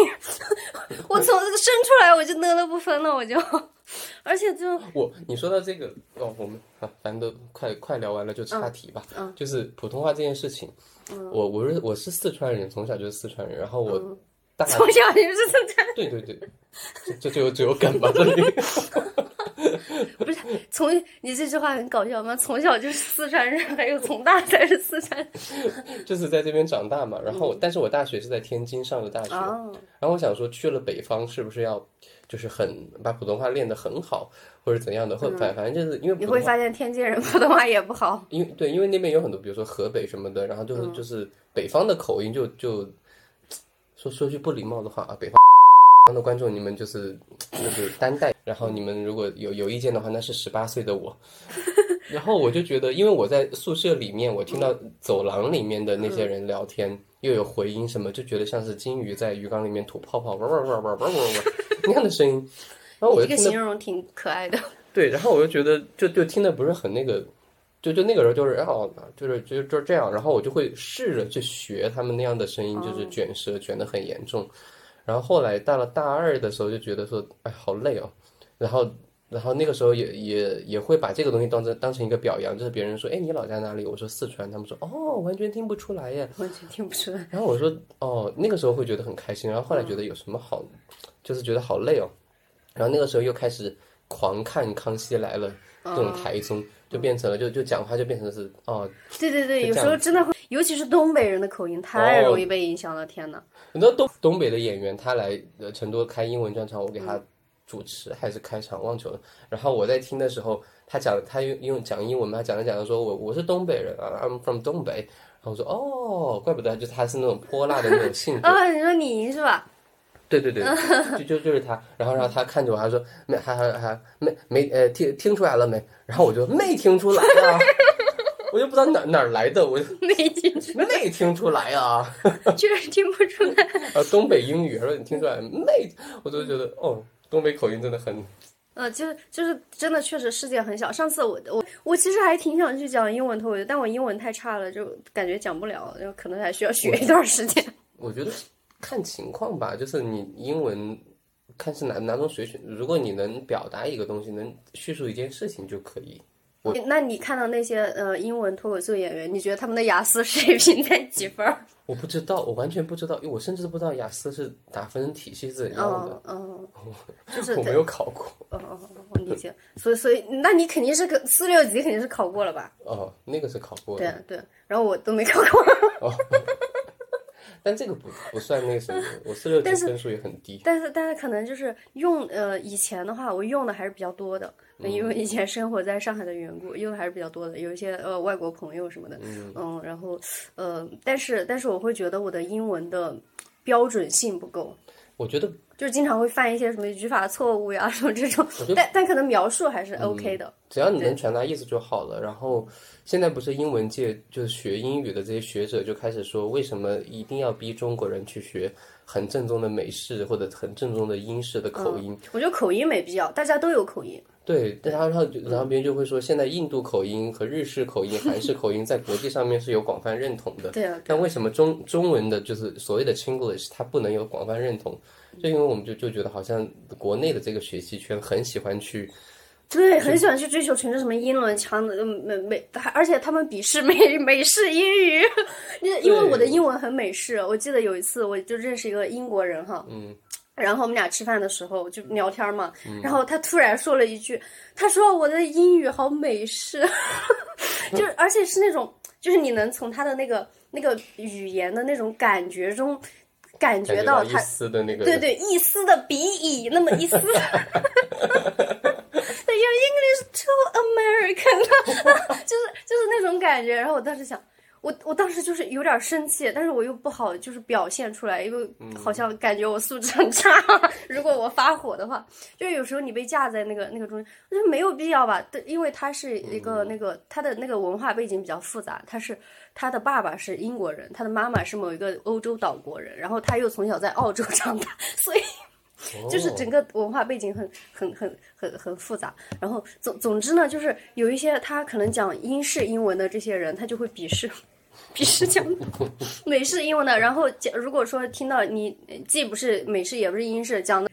我从这个生出来我就呢了不分了，我就，而且就我你说到这个哦，我们啊，反正都快快聊完了，就岔题吧。嗯就是普通话这件事情，我我是我是四川人，从小就是四川人，然后我大、从小就是四川。对对对，这这就有就有梗吧这里。不是从你这句话很搞笑吗？从小就是四川人，还有从大才是四川人。就是在这边长大嘛，然后但是我大学是在天津上的大学，哦，然后我想说去了北方是不是要就是很把普通话练得很好，或者怎样的，或反反正就是因为嗯你会发现天津人普通话也不好。因为对，因为那边有很多，比如说河北什么的，然后就是嗯就是北方的口音就就说说句不礼貌的话啊，北方。的观众，你们就是就是担待，然后你们如果有有意见的话，那是十八岁的我。然后我就觉得，因为我在宿舍里面，我听到走廊里面的那些人聊天，又有回音什么，就觉得像是金鱼在鱼缸里面吐泡泡，哇哇哇哇哇哇哇那样的声音。然后我这个就形容挺可爱的。对，然后我就觉得就就听的不是很那个，就就那个时候就是哦，就是就就这样，然后我就会试着去学他们那样的声音，就是卷舌卷的很严重。然后后来到了大二的时候，就觉得说，哎，好累哦。然后，然后那个时候也也也会把这个东西当成当成一个表扬，就是别人说，哎，你老家哪里？我说四川，他们说，哦，完全听不出来耶。完全听不出来。然后我说，哦，那个时候会觉得很开心，然后后来觉得有什么好，就是觉得好累哦。然后那个时候又开始狂看《康熙来了》这种台综，就变成了就就讲话就变成是哦，对对对，有时候真的会，尤其是东北人的口音太容易被影响了。天呐，很多东东北的演员他来呃成都开英文专场，我给他主持还是开场忘记了。然后我在听的时候，他讲他用用讲英文嘛，他讲着讲着说我我是东北人啊，I'm from 东北。然后我说哦，怪不得就是他是那种泼辣的那种性格。哦，你说你是吧？对对对，就就就是他，然后然后他看着我，他说没，还还还没没呃听听出来了没？然后我就没听出来啊，我就不知道哪哪儿来的，我就没听出，没听出来啊。居然听不出来。呃，东北英语，他说你听出来没？我就觉得哦，东北口音真的很，呃，就是就是真的确实世界很小。上次我我我其实还挺想去讲英文脱口秀，但我英文太差了，就感觉讲不了，就可能还需要学一段时间。我觉得看情况吧，就是你英文看是哪哪种水准，如果你能表达一个东西，能叙述一件事情就可以。那你看到那些呃英文脱口秀演员，你觉得他们的雅思水平在几分儿？我不知道，我完全不知道，因为我甚至不知道雅思是打分体系是怎样的，嗯嗯，就是我没有考过。哦哦哦，我理解。所以所以，那你肯定是个四六级，肯定是考过了吧？哦，那个是考过的，对对。然后我都没考过。但这个不不算那个什么，我四六级分数也很低。但是但是可能就是用呃以前的话，我用的还是比较多的，因为以前生活在上海的缘故，用的还是比较多的，有一些呃外国朋友什么的，嗯然后呃，但是但是我会觉得我的英文的标准性不够，我觉得就是经常会犯一些什么语法错误呀什么这种，但但可能描述还是 OK 的。只要你能传达意思就好了。然后现在不是英文界就是学英语的这些学者就开始说，为什么一定要逼中国人去学很正宗的美式或者很正宗的英式的口音？我觉得口音没必要，大家都有口音。对，然后然后然后别人就会说，现在印度口音和日式口音、韩式口音在国际上面是有广泛认同的。对啊，但为什么中中文的，就是所谓的 Chinglish，它不能有广泛认同？就因为我们就就觉得好像国内的这个学习圈很喜欢去，对，很喜欢去追求全是什么英伦腔的美美，还而且他们鄙视美 美式英语，因因为我的英文很美式。我记得有一次我就认识一个英国人哈，嗯，然后我们俩吃饭的时候就聊天嘛，然后他突然说了一句，他说我的英语好美式，就是而且是那种就是你能从他的那个那个语言的那种感觉中感感觉到他丝的那个对对，一丝的鼻翼，那么一丝。对，Your English too American，就是就是那种感觉。然后我当时想，我我当时就是有点生气，但是我又不好就是表现出来，因为好像感觉我素质很差。如果我发火的话，就是有时候你被架在那个那个中间，我觉得没有必要吧。对，因为他是一个那个他的那个文化背景比较复杂，他是他的爸爸是英国人，他的妈妈是某一个欧洲岛国人，然后他又从小在澳洲长大，所以。就是整个文化背景很很很很很复杂，然后总总之呢，就是有一些他可能讲英式英文的这些人，他就会鄙视鄙视讲美式英文的，然后讲如果说听到你既不是美式也不是英式讲的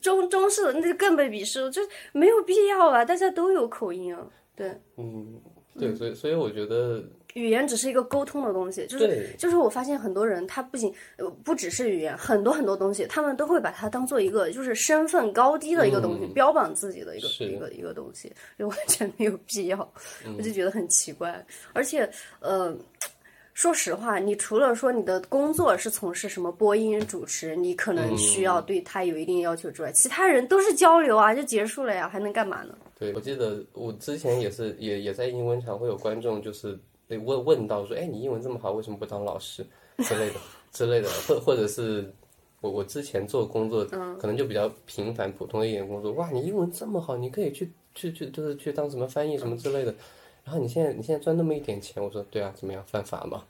中中式的，那就更被鄙视了，就没有必要啊，大家都有口音啊，对，嗯，对，所以所以我觉得。语言只是一个沟通的东西，就是就是我发现很多人他不仅呃不只是语言，很多很多东西他们都会把它当做一个就是身份高低的一个东西，标榜自己的一个一个一个东西，就完全没有必要，我就觉得很奇怪。而且呃，说实话，你除了说你的工作是从事什么播音主持，你可能需要对他有一定要求之外，其他人都是交流啊，就结束了呀，还能干嘛呢？对，我记得我之前也是也也在英文场会有观众就是被。问问到说，哎，你英文这么好，为什么不当老师之类的之类的，或或者是我我之前做工作，可能就比较平凡普通的一点工作，哇，你英文这么好，你可以去去去，就是去当什么翻译什么之类的，然后你现在你现在赚那么一点钱，我说对啊，怎么样，犯法吗？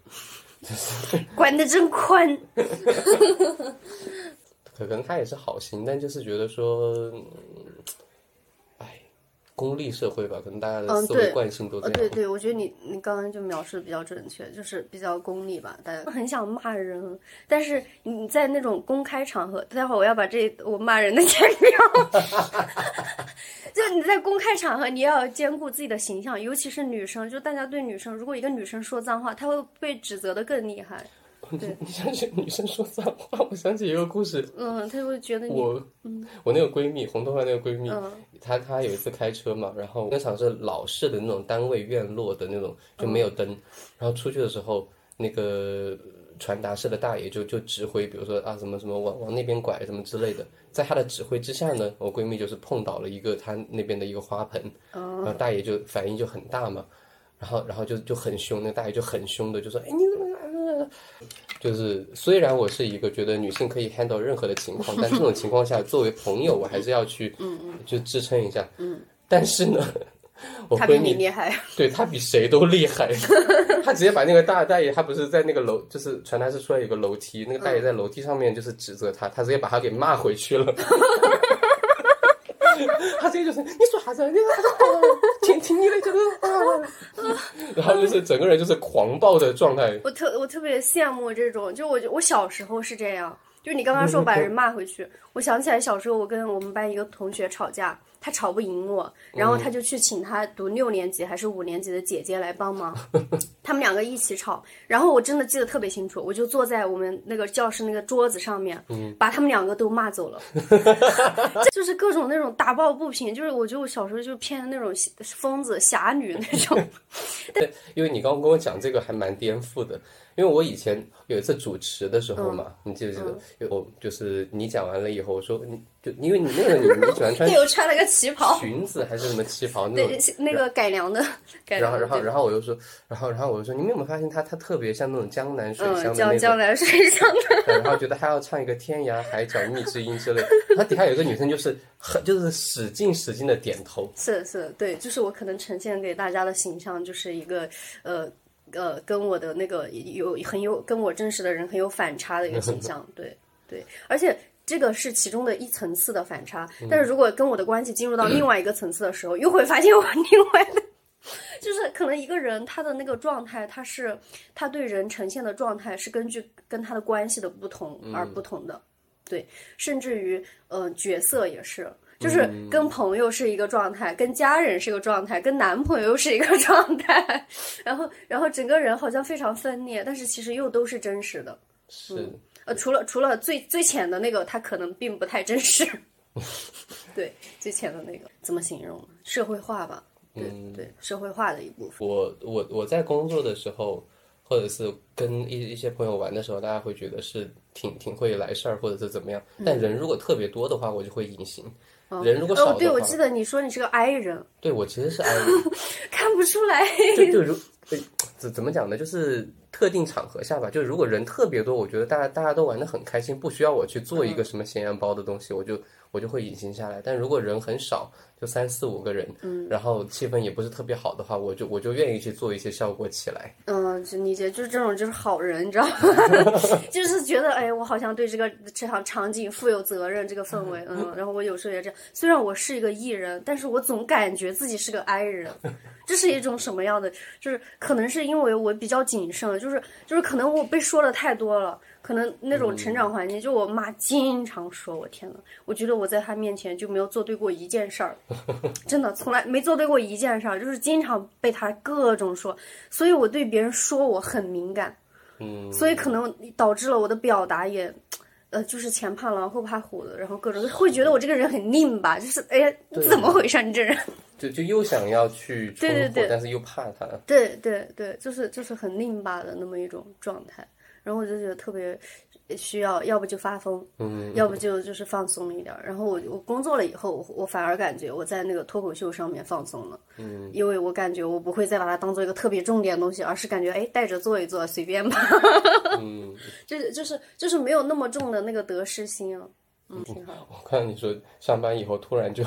管的真宽。可能他也是好心，但就是觉得说。功利社会吧，可能大家的思维惯性都这样。对对，我觉得你你刚刚就描述的比较准确，就是比较功利吧。大家很想骂人，但是你在那种公开场合，待会儿我要把这我骂人的剪掉。就你在公开场合，你要兼顾自己的形象，尤其是女生，就大家对女生，如果一个女生说脏话，她会被指责的更厉害。对，你想起女生说脏话，我想起一个故事。嗯，她会觉得我，嗯，我那个闺蜜，红头发那个闺蜜，她她有一次开车嘛，然后那场是老式的那种单位院落的那种，就没有灯，然后出去的时候，那个传达室的大爷就就指挥，比如说啊什么什么往往那边拐什么之类的，在他的指挥之下呢，我闺蜜就是碰倒了一个她那边的一个花盆，然后大爷就反应就很大嘛，然后然后就就很凶，那大爷就很凶的就说，哎你怎么？就是虽然我是一个觉得女性可以 handle 任何的情况，但这种情况下，作为朋友，我还是要去，嗯嗯，就支撑一下。嗯，但是呢，我闺蜜厉害，对她比谁都厉害。她直接把那个大大爷，他不是在那个楼，就是传达室出来有个楼梯，那个大爷在楼梯上面就是指责她，她直接把她给骂回去了。他直接就是你说啥子？你听听你的就是，然后就是整个人就是狂暴的状态。我特我特别羡慕这种，就我我小时候是这样，就你刚刚说把人骂回去，我想起来小时候我跟我们班一个同学吵架。他吵不赢我，然后他就去请他读六年级还是五年级的姐姐来帮忙，他们两个一起吵。然后我真的记得特别清楚，我就坐在我们那个教室那个桌子上面，把他们两个都骂走了，就是各种那种打抱不平。就是我觉得我小时候就偏那种疯子侠女那种。对，因为你刚刚跟我讲这个还蛮颠覆的。因为我以前有一次主持的时候嘛，你记不记得？有就是你讲完了以后，我说你就因为你那个你你喜欢穿，我穿了个旗袍，裙子还是什么旗袍那种，那个改良的。然后然后然后我又说，然后然后我就说，你们有没有发现他他特别像那种江南水乡的那种江南水乡的。然后觉得他要唱一个天涯海角觅知音之类，他底下有一个女生就是很就是使劲使劲的点头。是是，对，就是我可能呈现给大家的形象就是一个呃。呃，跟我的那个有很有跟我真实的人很有反差的一个形象，对对，而且这个是其中的一层次的反差。但是如果跟我的关系进入到另外一个层次的时候，又会发现我另外的，就是可能一个人他的那个状态，他是他对人呈现的状态是根据跟他的关系的不同而不同的，对，甚至于呃角色也是。就是跟朋友是一个状态，跟家人是一个状态，跟男朋友是一个状态，然后然后整个人好像非常分裂，但是其实又都是真实的。是，呃，除了除了最最浅的那个，他可能并不太真实。对，最浅的那个怎么形容？社会化吧。对对，社会化的一部分。我我我在工作的时候，或者是跟一一些朋友玩的时候，大家会觉得是挺挺会来事儿，或者是怎么样。但人如果特别多的话，我就会隐形。人如果少哦，对，我记得你说你是个 I 人。对，我其实是 I 人，看不出来。就就如，怎怎么讲呢？就是特定场合下吧，就如果人特别多，我觉得大家大家都玩的很开心，不需要我去做一个什么咸阳包的东西，我就我就会隐形下来。但如果人很少，就三四五个人，嗯，然后气氛也不是特别好的话，我就我就愿意去做一些效果起来。嗯，就理解，就是这种就是好人，你知道吗？就是觉得哎，我好像对这个这场场景负有责任，这个氛围，嗯，然后我有时候也这样。虽然我是一个艺人，但是我总感觉自己是个 I 人，这是一种什么样的？就是可能是因为我比较谨慎，就是就是可能我被说的太多了。可能那种成长环境，就我妈经常说，我天呐，我觉得我在她面前就没有做对过一件事儿，真的从来没做对过一件事儿，就是经常被她各种说，所以我对别人说我很敏感，嗯，所以可能导致了我的表达也，呃，就是前怕狼后怕虎的，然后各种会觉得我这个人很拧巴，就是哎呀，怎么回事？你这人，就就又想要去对对对，但是又怕他，对对对，就是就是很拧巴的那么一种状态。然后我就觉得特别需要，要不就发疯，嗯，要不就就是放松一点。然后我我工作了以后，我反而感觉我在那个脱口秀上面放松了，嗯，因为我感觉我不会再把它当做一个特别重点的东西，而是感觉哎带着做一做随便吧，嗯，就是就是就是没有那么重的那个得失心啊，嗯，挺好。我看你说上班以后突然就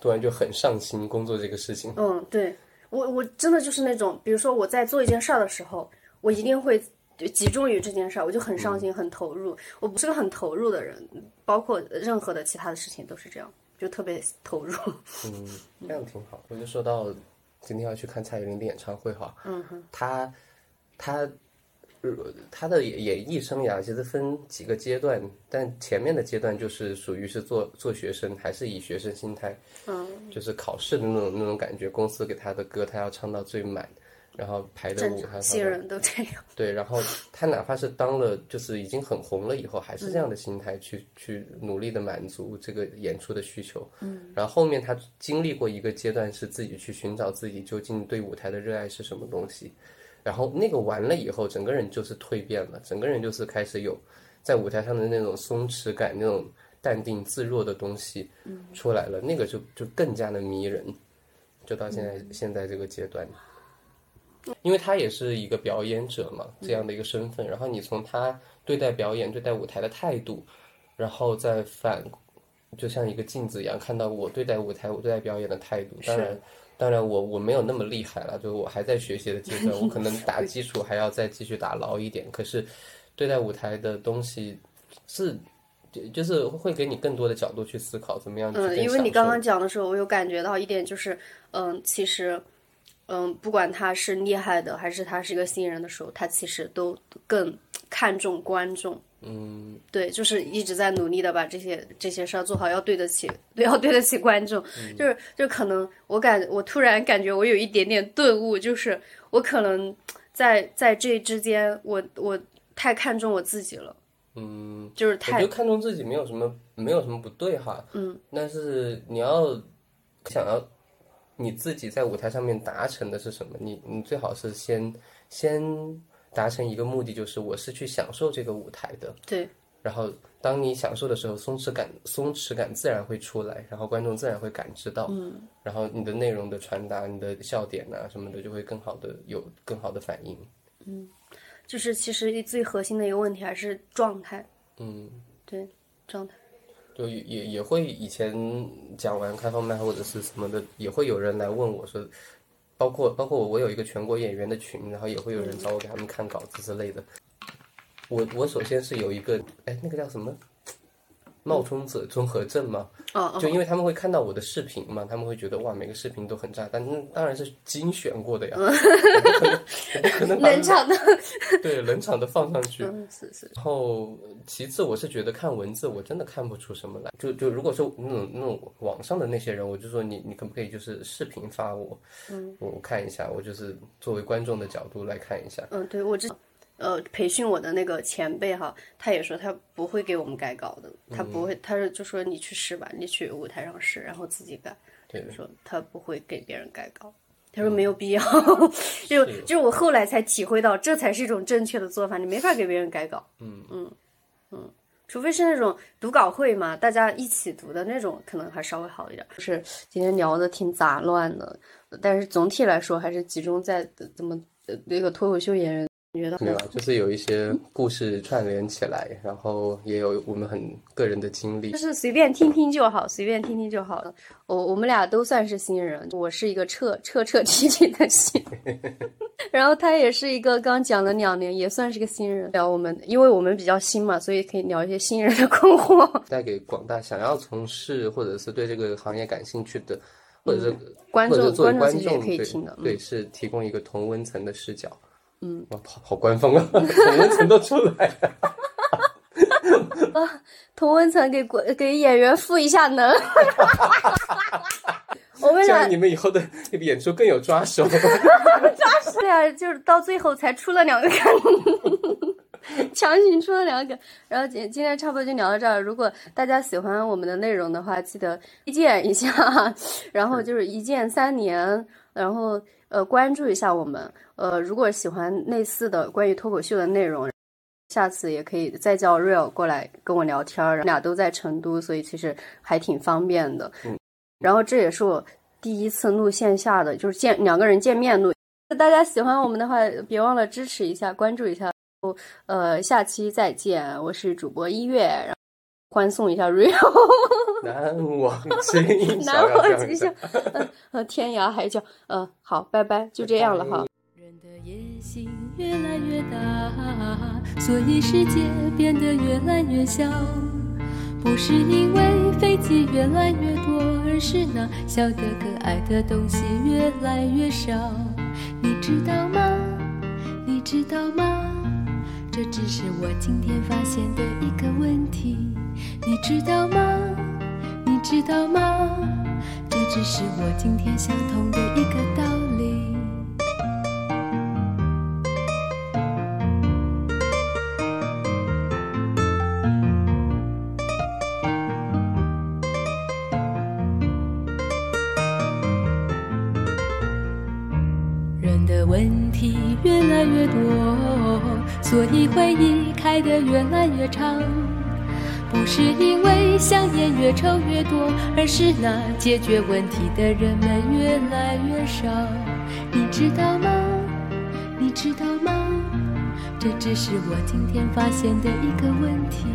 突然就很上心工作这个事情，嗯，对我我真的就是那种，比如说我在做一件事儿的时候，我一定会。就集中于这件事儿，我就很上心、很投入。我不是个很投入的人，包括任何的其他的事情都是这样，就特别投入。嗯，这样挺好。我就说到今天要去看蔡依林的演唱会哈，嗯哼，她她她的演艺生涯其实分几个阶段，但前面的阶段就是属于是做做学生，还是以学生心态，嗯，就是考试的那种那种感觉。公司给她的歌，她要唱到最满。然后排的舞，台新人都这样。对，然后他哪怕是当了，就是已经很红了以后，还是这样的心态去去努力的满足这个演出的需求。嗯。然后后面他经历过一个阶段，是自己去寻找自己究竟对舞台的热爱是什么东西。然后那个完了以后，整个人就是蜕变了，整个人就是开始有在舞台上的那种松弛感、那种淡定自若的东西出来了。那个就就更加的迷人，就到现在现在这个阶段。因为他也是一个表演者嘛，这样的一个身份，然后你从他对待表演、对待舞台的态度，然后再反，就像一个镜子一样，看到我对待舞台、我对待表演的态度。当然，当然我我没有那么厉害了，就我还在学习的阶段，我可能打 基础还要再继续打牢一点。可是，对待舞台的东西是，就就是会给你更多的角度去思考，怎么样？嗯，因为你刚刚讲的时候，我有感觉到一点，就是嗯，其实。嗯，不管他是厉害的，还是他是一个新人的时候，他其实都更看重观众。嗯，对，就是一直在努力的把这些这些事儿做好，要对得起，要对得起观众。就是就可能我感我突然感觉我有一点点顿悟，就是我可能在在这之间，我我太看重我自己了。嗯，就是太我觉得看重自己没有什么没有什么不对哈。嗯，但是你要想要。你自己在舞台上面达成的是什么？你你最好是先先达成一个目的，就是我是去享受这个舞台的。对。然后当你享受的时候，松弛感松弛感自然会出来，然后观众自然会感知到。嗯。然后你的内容的传达，你的笑点啊什么的，就会更好的有更好的反应。嗯，就是其实最核心的一个问题还是状态。嗯，对，状态。就也也会以前讲完开放麦或者是什么的，也会有人来问我说，包括包括我我有一个全国演员的群，然后也会有人找我给他们看稿子之类的。我我首先是有一个，哎，那个叫什么？冒充者综合症嘛，就因为他们会看到我的视频嘛，他们会觉得哇，每个视频都很炸，但当然是精选过的呀，不可能冷场的，对冷场的放上去。是是。然后其次，我是觉得看文字我真的看不出什么来，就就如果说那种那种网上的那些人，我就说你你可不可以就是视频发我，嗯，我看一下，我就是作为观众的角度来看一下。嗯，对我知。呃，培训我的那个前辈哈，他也说他不会给我们改稿的，他不会，他是就说你去试吧，你去舞台上试，然后自己改。对，说他不会给别人改稿，他说没有必要。就 就是我后来才体会到，这才是一种正确的做法，你没法给别人改稿。嗯嗯嗯，除非是那种读稿会嘛，大家一起读的那种，可能还稍微好一点。就是今天聊的挺杂乱的，但是总体来说还是集中在怎么。呃那个脱口秀演员觉得没有，啊就是有一些故事串联起来，然后也有我们很个人的经历就。是随便听听就好，随便听听就好了。我我们俩都算是新人，我是一个彻彻彻底底的新人，然后他也是一个刚讲了两年，也算是个新人。聊我们，因为我们比较新嘛，所以可以聊一些新人的困惑。带给广大想要从事或者是对这个行业感兴趣的，或者是观众观众也可以听的，嗯对，是提供一个同温层的视角。嗯，哇，好好官方啊，同温层都出来了。同温层给国给演员赋一下能。我们俩这样你们以后的演出更有 抓手。对啊，就是到最后才出了两个梗，强行出了两个梗。然后今今天差不多就聊到这儿。如果大家喜欢我们的内容的话，记得推荐一下，然后就是一键三连，然后呃关注一下我们。呃，如果喜欢类似的关于脱口秀的内容。下次也可以再叫 Real 过来跟我聊天儿，俩都在成都，所以其实还挺方便的。嗯，然后这也是我第一次录线下的，就是见两个人见面录。大家喜欢我们的话，别忘了支持一下，关注一下。呃，下期再见，我是主播一月，然后欢送一下 Rio 难忘今宵，难忘今宵宵。，呃，天涯海角。呃，好，拜拜，就这样了哈。人的野心越来越大，所以世界变得越来越小。不是因为飞机越来越多，而是那小的可爱的东西越来越少。你知道吗？你知道吗？这只是我今天发现的一个问题。你知道吗？你知道吗？这只是我今天想通的一个道理。人的问题越来越多，所以回忆开得越来越长。不是因为香烟越抽越多，而是那解决问题的人们越来越少。你知道吗？你知道吗？这只是我今天发现的一个问题。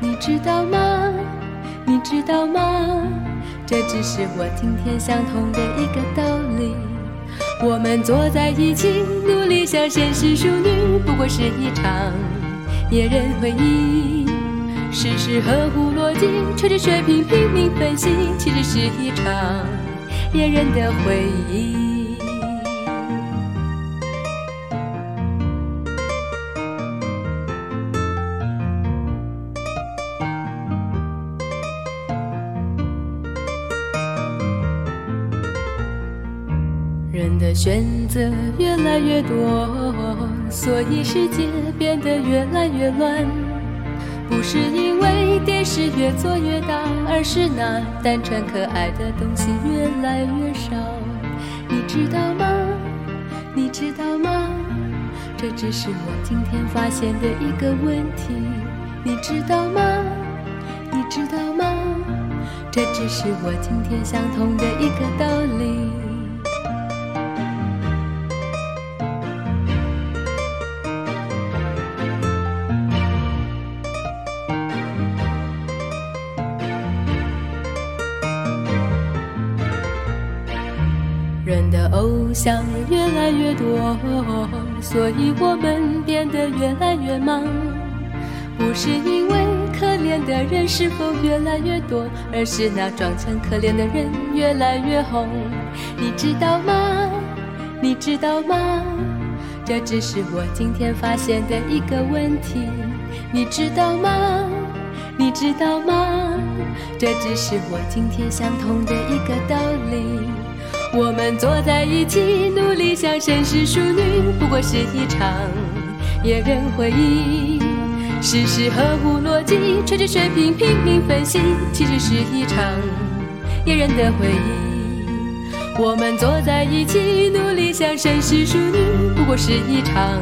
你知道吗？你知道吗？这只是我今天想通的一个道理。我们坐在一起，努力向现实淑女，不过是一场野人回忆。事事合乎逻辑，吹着水平拼命分析，其实是一场野人的回忆。人的选择越来越多，所以世界变得越来越乱。不是因为电视越做越大，而是那单纯可爱的东西越来越少。你知道吗？你知道吗？这只是我今天发现的一个问题。你知道吗？你知道吗？这只是我今天想通的一个道理。越多，所以我们变得越来越忙。不是因为可怜的人是否越来越多，而是那装成可怜的人越来越红。你知道吗？你知道吗？这只是我今天发现的一个问题。你知道吗？你知道吗？这只是我今天想通的一个道理。我们坐在一起，努力像绅士淑女，不过是一场野人回忆。事事合乎逻辑，吹着水平拼命分析，其实是一场野人的回忆。我们坐在一起，努力像绅士淑女，不过是一场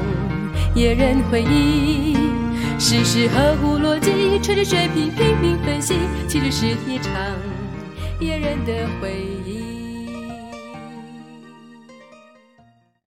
野人回忆。事事合乎逻辑，吹着水平拼命分析，其实是一场野人的回忆。